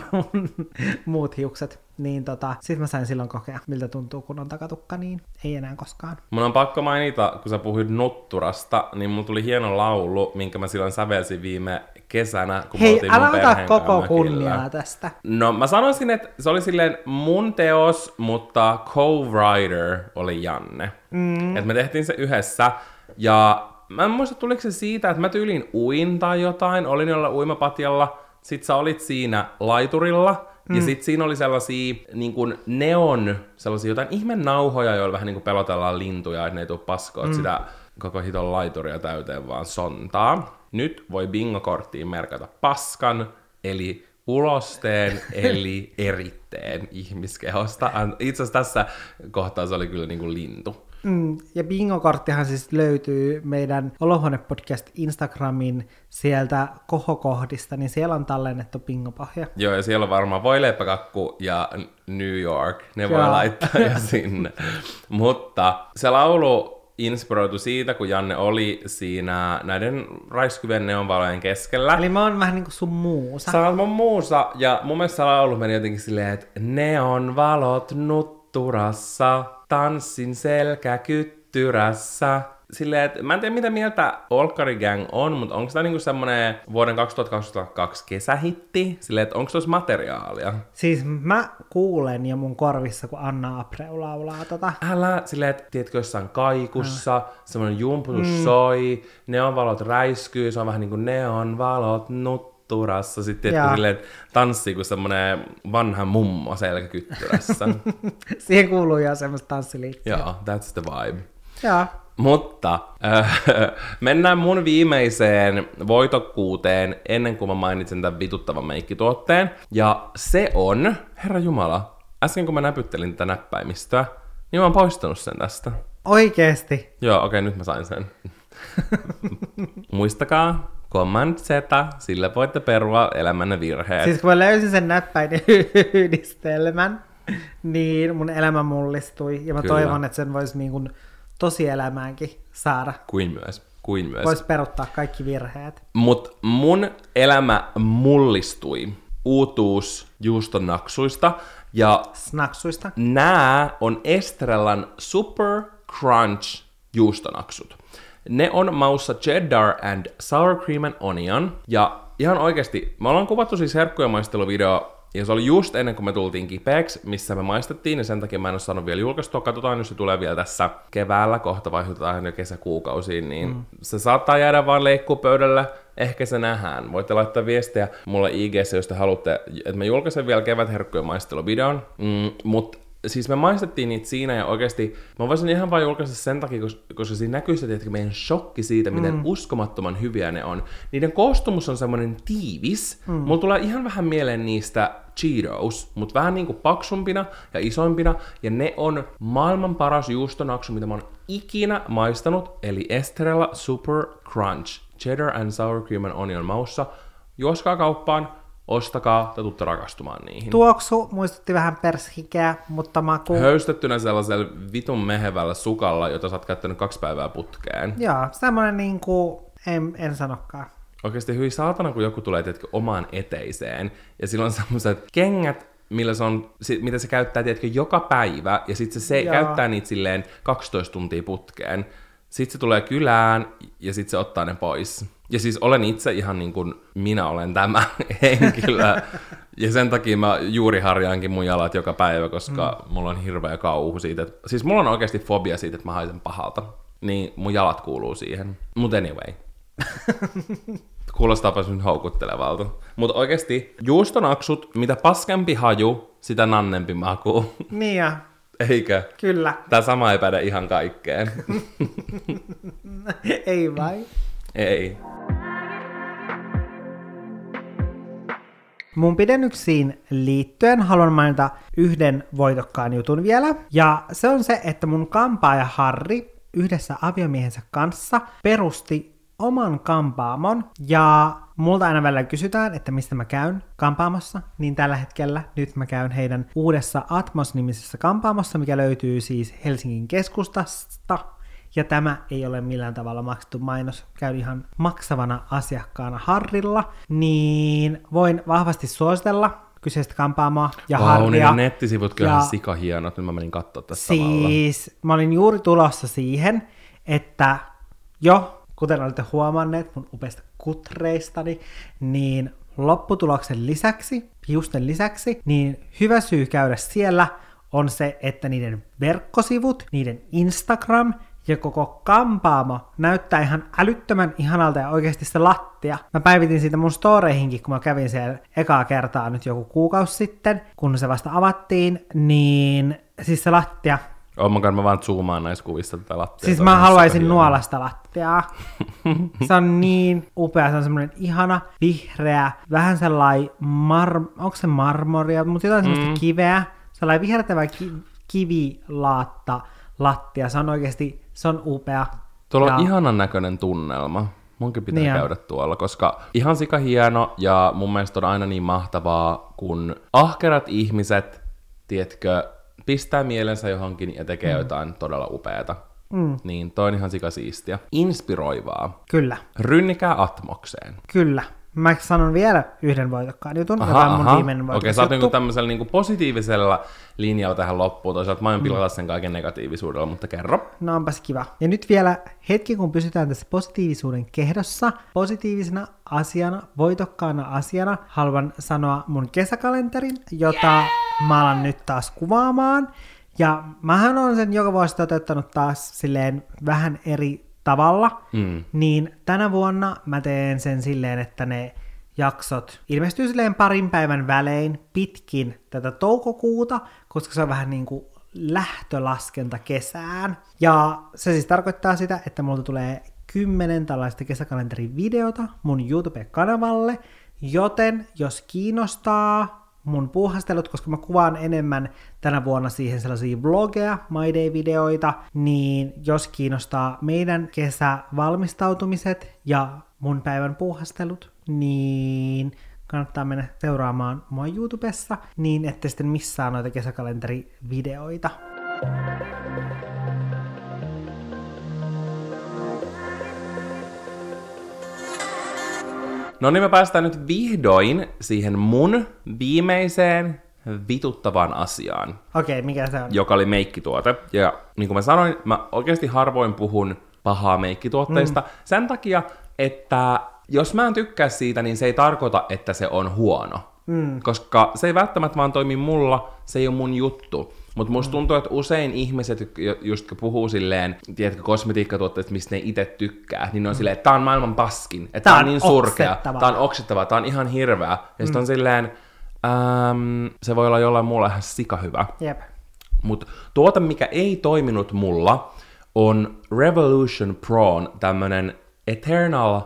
S1: muut hiukset. Niin tota, sit mä sain silloin kokea, miltä tuntuu, kun on takatukka, niin ei enää koskaan.
S2: Mun on pakko mainita, kun sä puhuit nutturasta, niin mulla tuli hieno laulu, minkä mä silloin sävelsin viime kesänä, kun
S1: Hei, älä ota koko kunniaa tästä.
S2: No mä sanoisin, että se oli silleen mun teos, mutta co-writer oli Janne. Mm. Et me tehtiin se yhdessä. Ja mä en muista, tuliko se siitä, että mä tyylin uin tai jotain, olin jolla uimapatjalla. Sit sä olit siinä laiturilla, mm. ja sitten siinä oli sellaisia niin kuin neon, sellaisia jotain ihme nauhoja, joilla vähän niin kuin pelotellaan lintuja, että ne ei tule paskoa mm. sitä koko hiton laituria täyteen vaan sontaa. Nyt voi bingokorttiin merkata paskan, eli ulosteen, eli eritteen ihmiskehosta. Itse asiassa tässä kohtaa se oli kyllä niin kuin lintu.
S1: Mm, ja bingokorttihan siis löytyy meidän Olohuone-podcast Instagramin sieltä kohokohdista, niin siellä on tallennettu bingopohja.
S2: Joo, ja siellä on varmaan voileipäkakku ja New York, ne Joo. voi laittaa jo sinne. Mutta se laulu inspiroitu siitä, kun Janne oli siinä näiden raiskyvien neonvalojen keskellä.
S1: Eli mä oon vähän niin kuin sun muusa.
S2: Sä oot mun muusa, ja mun mielestä laulu meni jotenkin silleen, että neonvalot nutturassa, tanssin selkäkyttyrässä, silleen, että mä en tiedä mitä mieltä Olkari Gang on, mutta onko tämä niinku semmonen vuoden 2022 kesähitti? Silleen, että onko tuossa materiaalia?
S1: Siis mä kuulen jo mun korvissa, kun Anna Abreu laulaa tota.
S2: Älä, silleen, että tiedätkö jossain kaikussa, semmonen jumputus mm. soi, neonvalot räiskyy, se on vähän niinku neonvalot nut turassa, sitten tiedätkö, silleen, tanssii kuin semmonen vanha mummo selkäkyttyrässä.
S1: Siihen kuuluu jo semmoista tanssiliikkeä.
S2: Joo, that's the vibe.
S1: Joo.
S2: Mutta äh, mennään mun viimeiseen voitokkuuteen ennen kuin mä mainitsen tämän vituttavan meikkituotteen. Ja se on, herra Jumala, äsken kun mä näpyttelin tätä näppäimistöä, niin mä oon poistanut sen tästä.
S1: Oikeesti?
S2: Joo, okei, okay, nyt mä sain sen. Muistakaa, Command Z, sillä voitte perua elämänne virheet.
S1: Siis kun mä löysin sen näppäinen yhdistelmän, niin mun elämä mullistui. Ja mä Kyllä. toivon, että sen voisi niin kuin tosielämäänkin saada.
S2: Kuin myös. Kuin myös.
S1: Voisi peruttaa kaikki virheet.
S2: Mut mun elämä mullistui uutuus juustonaksuista. Ja
S1: Snaksuista.
S2: Nää on Estrellan Super Crunch juustonaksut. Ne on maussa cheddar and sour cream and onion. Ja ihan oikeasti, me ollaan kuvattu siis herkkuja maisteluvideo ja se oli just ennen kuin me tultiin kipeäksi, missä me maistettiin, ja sen takia mä en ole saanut vielä julkaistua. Katsotaan, jos se tulee vielä tässä keväällä, kohta vaihdutaan jo kesäkuukausiin, niin mm. se saattaa jäädä vaan leikkupöydälle. Ehkä se nähdään. Voitte laittaa viestiä mulle ig jos te haluatte, että mä julkaisen vielä kevätherkkujen maisteluvideon. Mm, mutta siis me maistettiin niitä siinä ja oikeasti mä voisin ihan vain julkaista sen takia, koska siinä näkyy se, että meidän shokki siitä, miten mm. uskomattoman hyviä ne on. Niiden koostumus on semmoinen tiivis. Mm. Mulla tulee ihan vähän mieleen niistä Cheetos, mutta vähän niinku paksumpina ja isoimpina, ja ne on maailman paras juustonaksu, mitä mä oon ikinä maistanut, eli Estrella Super Crunch, Cheddar and Sour Cream and Onion maussa. Juoskaa kauppaan, ostakaa, te tuutte rakastumaan niihin.
S1: Tuoksu muistutti vähän pershikeä, mutta maku...
S2: Höystettynä sellaisella vitun mehevällä sukalla, jota sä oot käyttänyt kaksi päivää putkeen.
S1: Joo, semmoinen niinku, en, en sanokaan.
S2: Oikeasti hyvin saatana, kun joku tulee tietkö, omaan eteiseen, ja silloin on semmoiset kengät, millä se on, mitä se käyttää tietkö, joka päivä, ja sitten se, se käyttää niitä silleen 12 tuntia putkeen. Sitten se tulee kylään, ja sitten se ottaa ne pois. Ja siis olen itse ihan niin kuin minä olen tämä henkilö. ja sen takia mä juuri harjaankin mun jalat joka päivä, koska mm. mulla on hirveä kauhu siitä. Että, siis mulla on oikeasti fobia siitä, että mä haisen pahalta. Niin mun jalat kuuluu siihen. Mut anyway. Kuulostaapa nyt houkuttelevalta. Mutta oikeasti juustonaksut, mitä paskempi haju, sitä nannempi maku.
S1: Niin ja.
S2: Eikö?
S1: Kyllä.
S2: Tämä sama ei päde ihan kaikkeen.
S1: ei vai?
S2: Ei.
S1: Mun pidennyksiin liittyen haluan mainita yhden voitokkaan jutun vielä. Ja se on se, että mun kampaaja Harri yhdessä aviomiehensä kanssa perusti oman kampaamon. Ja multa aina välillä kysytään, että mistä mä käyn kampaamossa, niin tällä hetkellä nyt mä käyn heidän uudessa Atmos-nimisessä kampaamossa, mikä löytyy siis Helsingin keskustasta. Ja tämä ei ole millään tavalla maksettu mainos, käy ihan maksavana asiakkaana Harrilla, niin voin vahvasti suositella kyseistä kampaamoa ja wow, Harria.
S2: Niin nettisivut kyllä ja sika hienot, nyt mä menin katsoa tässä
S1: Siis samalla. mä olin juuri tulossa siihen, että jo, kuten olette huomanneet mun upeista kutreistani, niin lopputuloksen lisäksi, hiusten lisäksi, niin hyvä syy käydä siellä on se, että niiden verkkosivut, niiden Instagram ja koko kampaamo näyttää ihan älyttömän ihanalta ja oikeasti se lattia. Mä päivitin siitä mun storeihinkin, kun mä kävin siellä ekaa kertaa nyt joku kuukausi sitten, kun se vasta avattiin, niin siis se lattia
S2: Oh my God, mä vaan zoomaan näissä kuvissa tätä lattiaa.
S1: Siis
S2: on
S1: mä haluaisin nuolasta lattiaa. se on niin upea, se on semmoinen ihana, vihreä, vähän sellainen, mar- onko se marmoria, mutta jotain semmoista
S2: Mm.
S1: kiveä, sellainen vihertävä ki- kivilaatta lattia, se on oikeasti, se on upea.
S2: Tuolla on
S1: Ja-
S2: ihanan näköinen tunnelma. Munkin pitää
S1: Niin on.
S2: käydä tuolla, koska ihan sika hieno ja mun mielestä on aina niin mahtavaa, kun ahkerat ihmiset, tiedätkö, pistää mielensä johonkin ja tekee mm. jotain todella upeata. Mm. Niin toi on ihan sika siistiä. Inspiroivaa.
S1: Kyllä,
S2: Rynnikää Atmokseen.
S1: kyllä. Mä sanon vielä yhden voitokkaan jutun, joka on mun viimeinen
S2: Okei,
S1: voitokas
S2: sä oot niinku tämmöisellä niinku positiivisella linjalla tähän loppuun. Toisaalta mä
S1: Mm.
S2: oon pilata sen kaiken negatiivisuudella, mutta kerro.
S1: No onpas kiva. Ja nyt vielä hetki, kun pysytään tässä positiivisuuden kehdossa. Positiivisena asiana, voitokkaana asiana haluan sanoa mun kesäkalenterin, jota yeah! mä alan nyt taas kuvaamaan. Ja mähän on sen joka vuosi toteuttanut taas silleen vähän eri tavalla.
S2: Mm.
S1: Niin tänä vuonna mä teen sen silleen, että ne jaksot ilmestyy silleen parin päivän välein pitkin tätä toukokuuta, koska se on vähän niin kuin lähtölaskenta kesään. Ja se siis tarkoittaa sitä, että multa tulee kymmenen tällaista kesäkalenterin videota mun YouTube-kanavalle, joten jos kiinnostaa mun puuhastelut, koska mä kuvaan enemmän tänä vuonna siihen sellaisia vlogeja, My Day-videoita, niin jos kiinnostaa meidän kesävalmistautumiset ja mun päivän puuhastelut, niin kannattaa mennä seuraamaan mua YouTubessa, niin ette sitten missaa noita kesäkalenterivideoita.
S2: No niin, me päästään nyt vihdoin siihen mun viimeiseen vituttavaan asiaan,
S1: Okei, okay, mikä se on?
S2: joka oli meikkituote. Ja niin kuin mä sanoin, mä oikeasti harvoin puhun pahaa meikkituotteista mm. sen takia, että jos mä en tykkää siitä, niin se ei tarkoita, että se on huono. Mm. Koska se ei välttämättä vaan toimi mulla, se ei ole mun juttu. Mutta musta tuntuu, että usein ihmiset, just kun puhuu silleen, tiedätkö, kosmetiikkatuotteista, mistä ne itse tykkää, niin ne on silleen, että tää on maailman paskin, että tää,
S1: Tää
S2: on niin surkea, tää on oksettavaa, tää on ihan hirveä. Ja sit on silleen, äm, se voi olla jollain muulla ihan sika hyvä.
S1: Jep.
S2: Mutta tuote, mikä ei toiminut mulla, on Revolution Prawn, tämmönen Eternal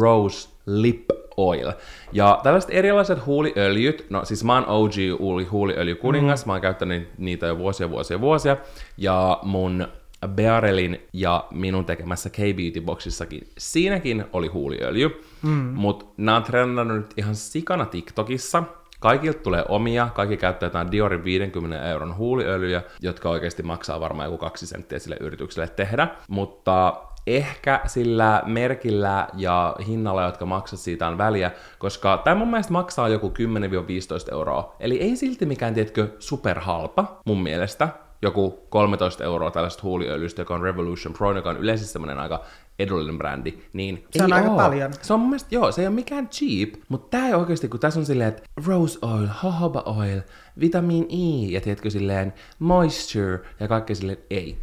S2: Rose Lip Oil. Ja tällaiset erilaiset huuliöljyt, no siis mä oon OG huuli, huuliöljykuningas, mm. mä oon käyttänyt niitä jo vuosia, vuosia, vuosia, ja mun Bearelin ja minun tekemässä K-Beauty Boxissakin, siinäkin oli huuliöljy, mm. mutta nämä on trendannut nyt ihan sikana TikTokissa, Kaikilta tulee omia, kaikki käyttää jotain Diorin 50 euron huuliöljyjä, jotka oikeasti maksaa varmaan joku kaksi senttiä sille yritykselle tehdä, mutta ehkä sillä merkillä ja hinnalla, jotka maksat siitä on väliä, koska tämä mun mielestä maksaa joku 10-15 euroa, eli ei silti mikään, tiedätkö, superhalpa mun mielestä, joku 13 euroa tällaista huuliöljystä, joka on Revolution Pro, joka on yleisesti semmoinen aika edullinen brändi, niin
S1: Se on
S2: ei
S1: aika
S2: oo.
S1: paljon.
S2: Se on mun mielestä, joo, se ei ole mikään cheap, mutta tää ei oikeasti, kun tässä on silleen, että rose oil, jojoba oil, vitamin E, ja tiedätkö silleen moisture, ja kaikki silleen, ei.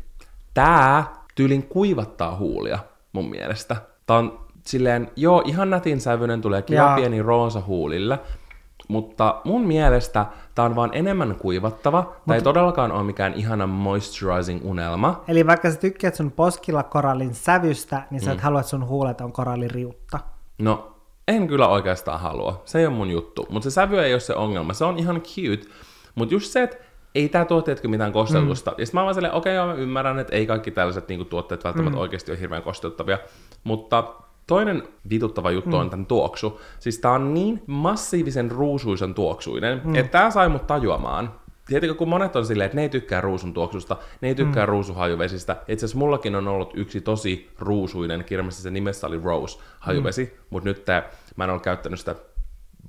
S2: Tää tyylin kuivattaa huulia, mun mielestä. Tää on silleen, joo, ihan nätin sävyinen, tulee kiva
S1: Jaa.
S2: pieni roosa huulille, mutta mun mielestä tää on vaan enemmän kuivattava. Tää ei todellakaan ole mikään ihana moisturizing unelma.
S1: Eli vaikka sä tykkäät sun poskilla korallin sävystä, niin sä et halua, että sun huulet on koralliriutta.
S2: No, en kyllä oikeastaan halua. Se ei ole mun juttu. Mutta se sävy ei ole se ongelma. Se on ihan cute. Mutta just se, että ei tää tuo mitään kosteutusta. Mm. Ja sitten mä vaan okei, okay, mä ymmärrän, että ei kaikki tällaiset niinku, tuotteet välttämättä mm. oikeasti ole hirveän kosteuttavia. Mutta toinen vituttava juttu mm. on tämän tuoksu. Siis tää on niin massiivisen ruusuisen tuoksuinen, mm. että tää sai mut tajuamaan. Tiedätkö, kun monet on silleen, että ne ei tykkää ruusun tuoksusta, ne ei tykkää mm. ruusuhajuvesistä. Itse asiassa mullakin on ollut yksi tosi ruusuinen, kirjallisesti se nimessä oli Rose hajuvesi, mm. mutta nyt tää, mä en ole käyttänyt sitä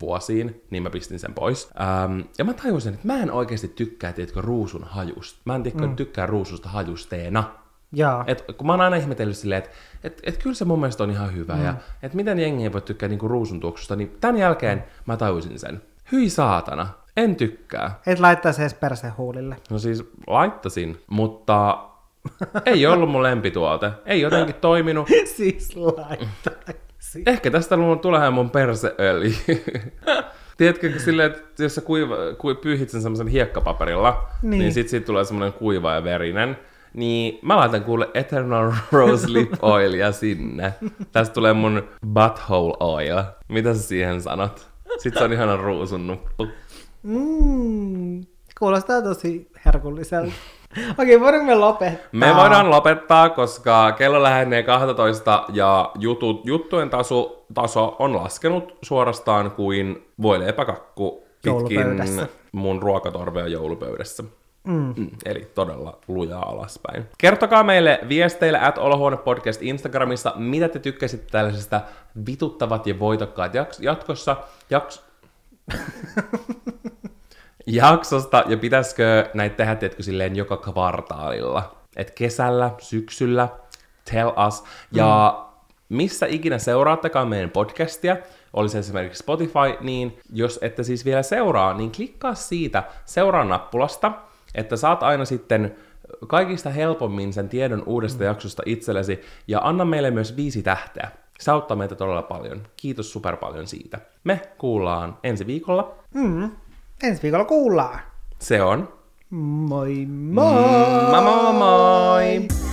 S2: vuosiin, niin mä pistin sen pois. Ähm, ja mä tajusin, että mä en oikeasti tykkää, tiedätkö, ruusun hajusta. Mä en tiedätkö, mm. tykkää ruususta hajusteena.
S1: Joo.
S2: Et, kun mä oon aina ihmetellyt silleen, että et, et kyllä se mun mielestä on ihan hyvä, mm. ja että miten jengi ei voi tykkää niinku ruusun tuoksusta, niin tämän jälkeen mä tajusin sen. Hyi saatana, en tykkää.
S1: Et laittaisi edes persehuulille.
S2: No siis laittasin, mutta Ei ollut mun lempituote. Ei jotenkin toiminut.
S1: siis laittaisi.
S2: Ehkä tästä mun tulee mun perseöljy. Tiedätkö, kun silleen, että jos sä kuiva, kui, pyyhit sen semmoisen hiekkapaperilla, niin,
S1: Niin.
S2: sit siitä tulee semmoinen kuiva ja verinen. Niin mä laitan kuule Eternal Rose Lip Oilia sinne. Tästä tulee mun Butthole Oil. Mitä sä siihen sanot? Sitten se on ihana ruusun nuppu.
S1: Mm, kuulostaa tosi herkulliselta. Okei, voidaanko me lopettaa?
S2: Me voidaan lopettaa, koska kello lähenee 12 ja jutut, juttujen taso, taso on laskenut suorastaan kuin voileipäkakku pitkin
S1: Joulupöydässä.
S2: mun ruokatorvea joulupöydässä. Mm. Mm, eli todella lujaa alaspäin. Kertokaa meille viesteillä at Podcast Instagramissa, mitä te tykkäsitte tällaisesta vituttavat ja voitokkaat jaks- jatkossa. Jaks- jaksosta ja pitäisikö näitä tehdä, tiedätkö, silleen joka kvartaalilla. Et kesällä, syksyllä, tell us. Ja missä ikinä seuraattekaan meidän podcastia, olisi esimerkiksi Spotify, niin jos ette siis vielä seuraa, niin klikkaa siitä seuraa nappulasta, että saat aina sitten kaikista helpommin sen tiedon uudesta jaksosta itsellesi, ja anna meille myös viisi tähteä. Se auttaa meitä todella paljon. Kiitos super paljon siitä. Me kuullaan ensi viikolla.
S1: Mm. Ensi viikolla kuullaan.
S2: Se on
S1: Moi moi!
S2: moi moi moi!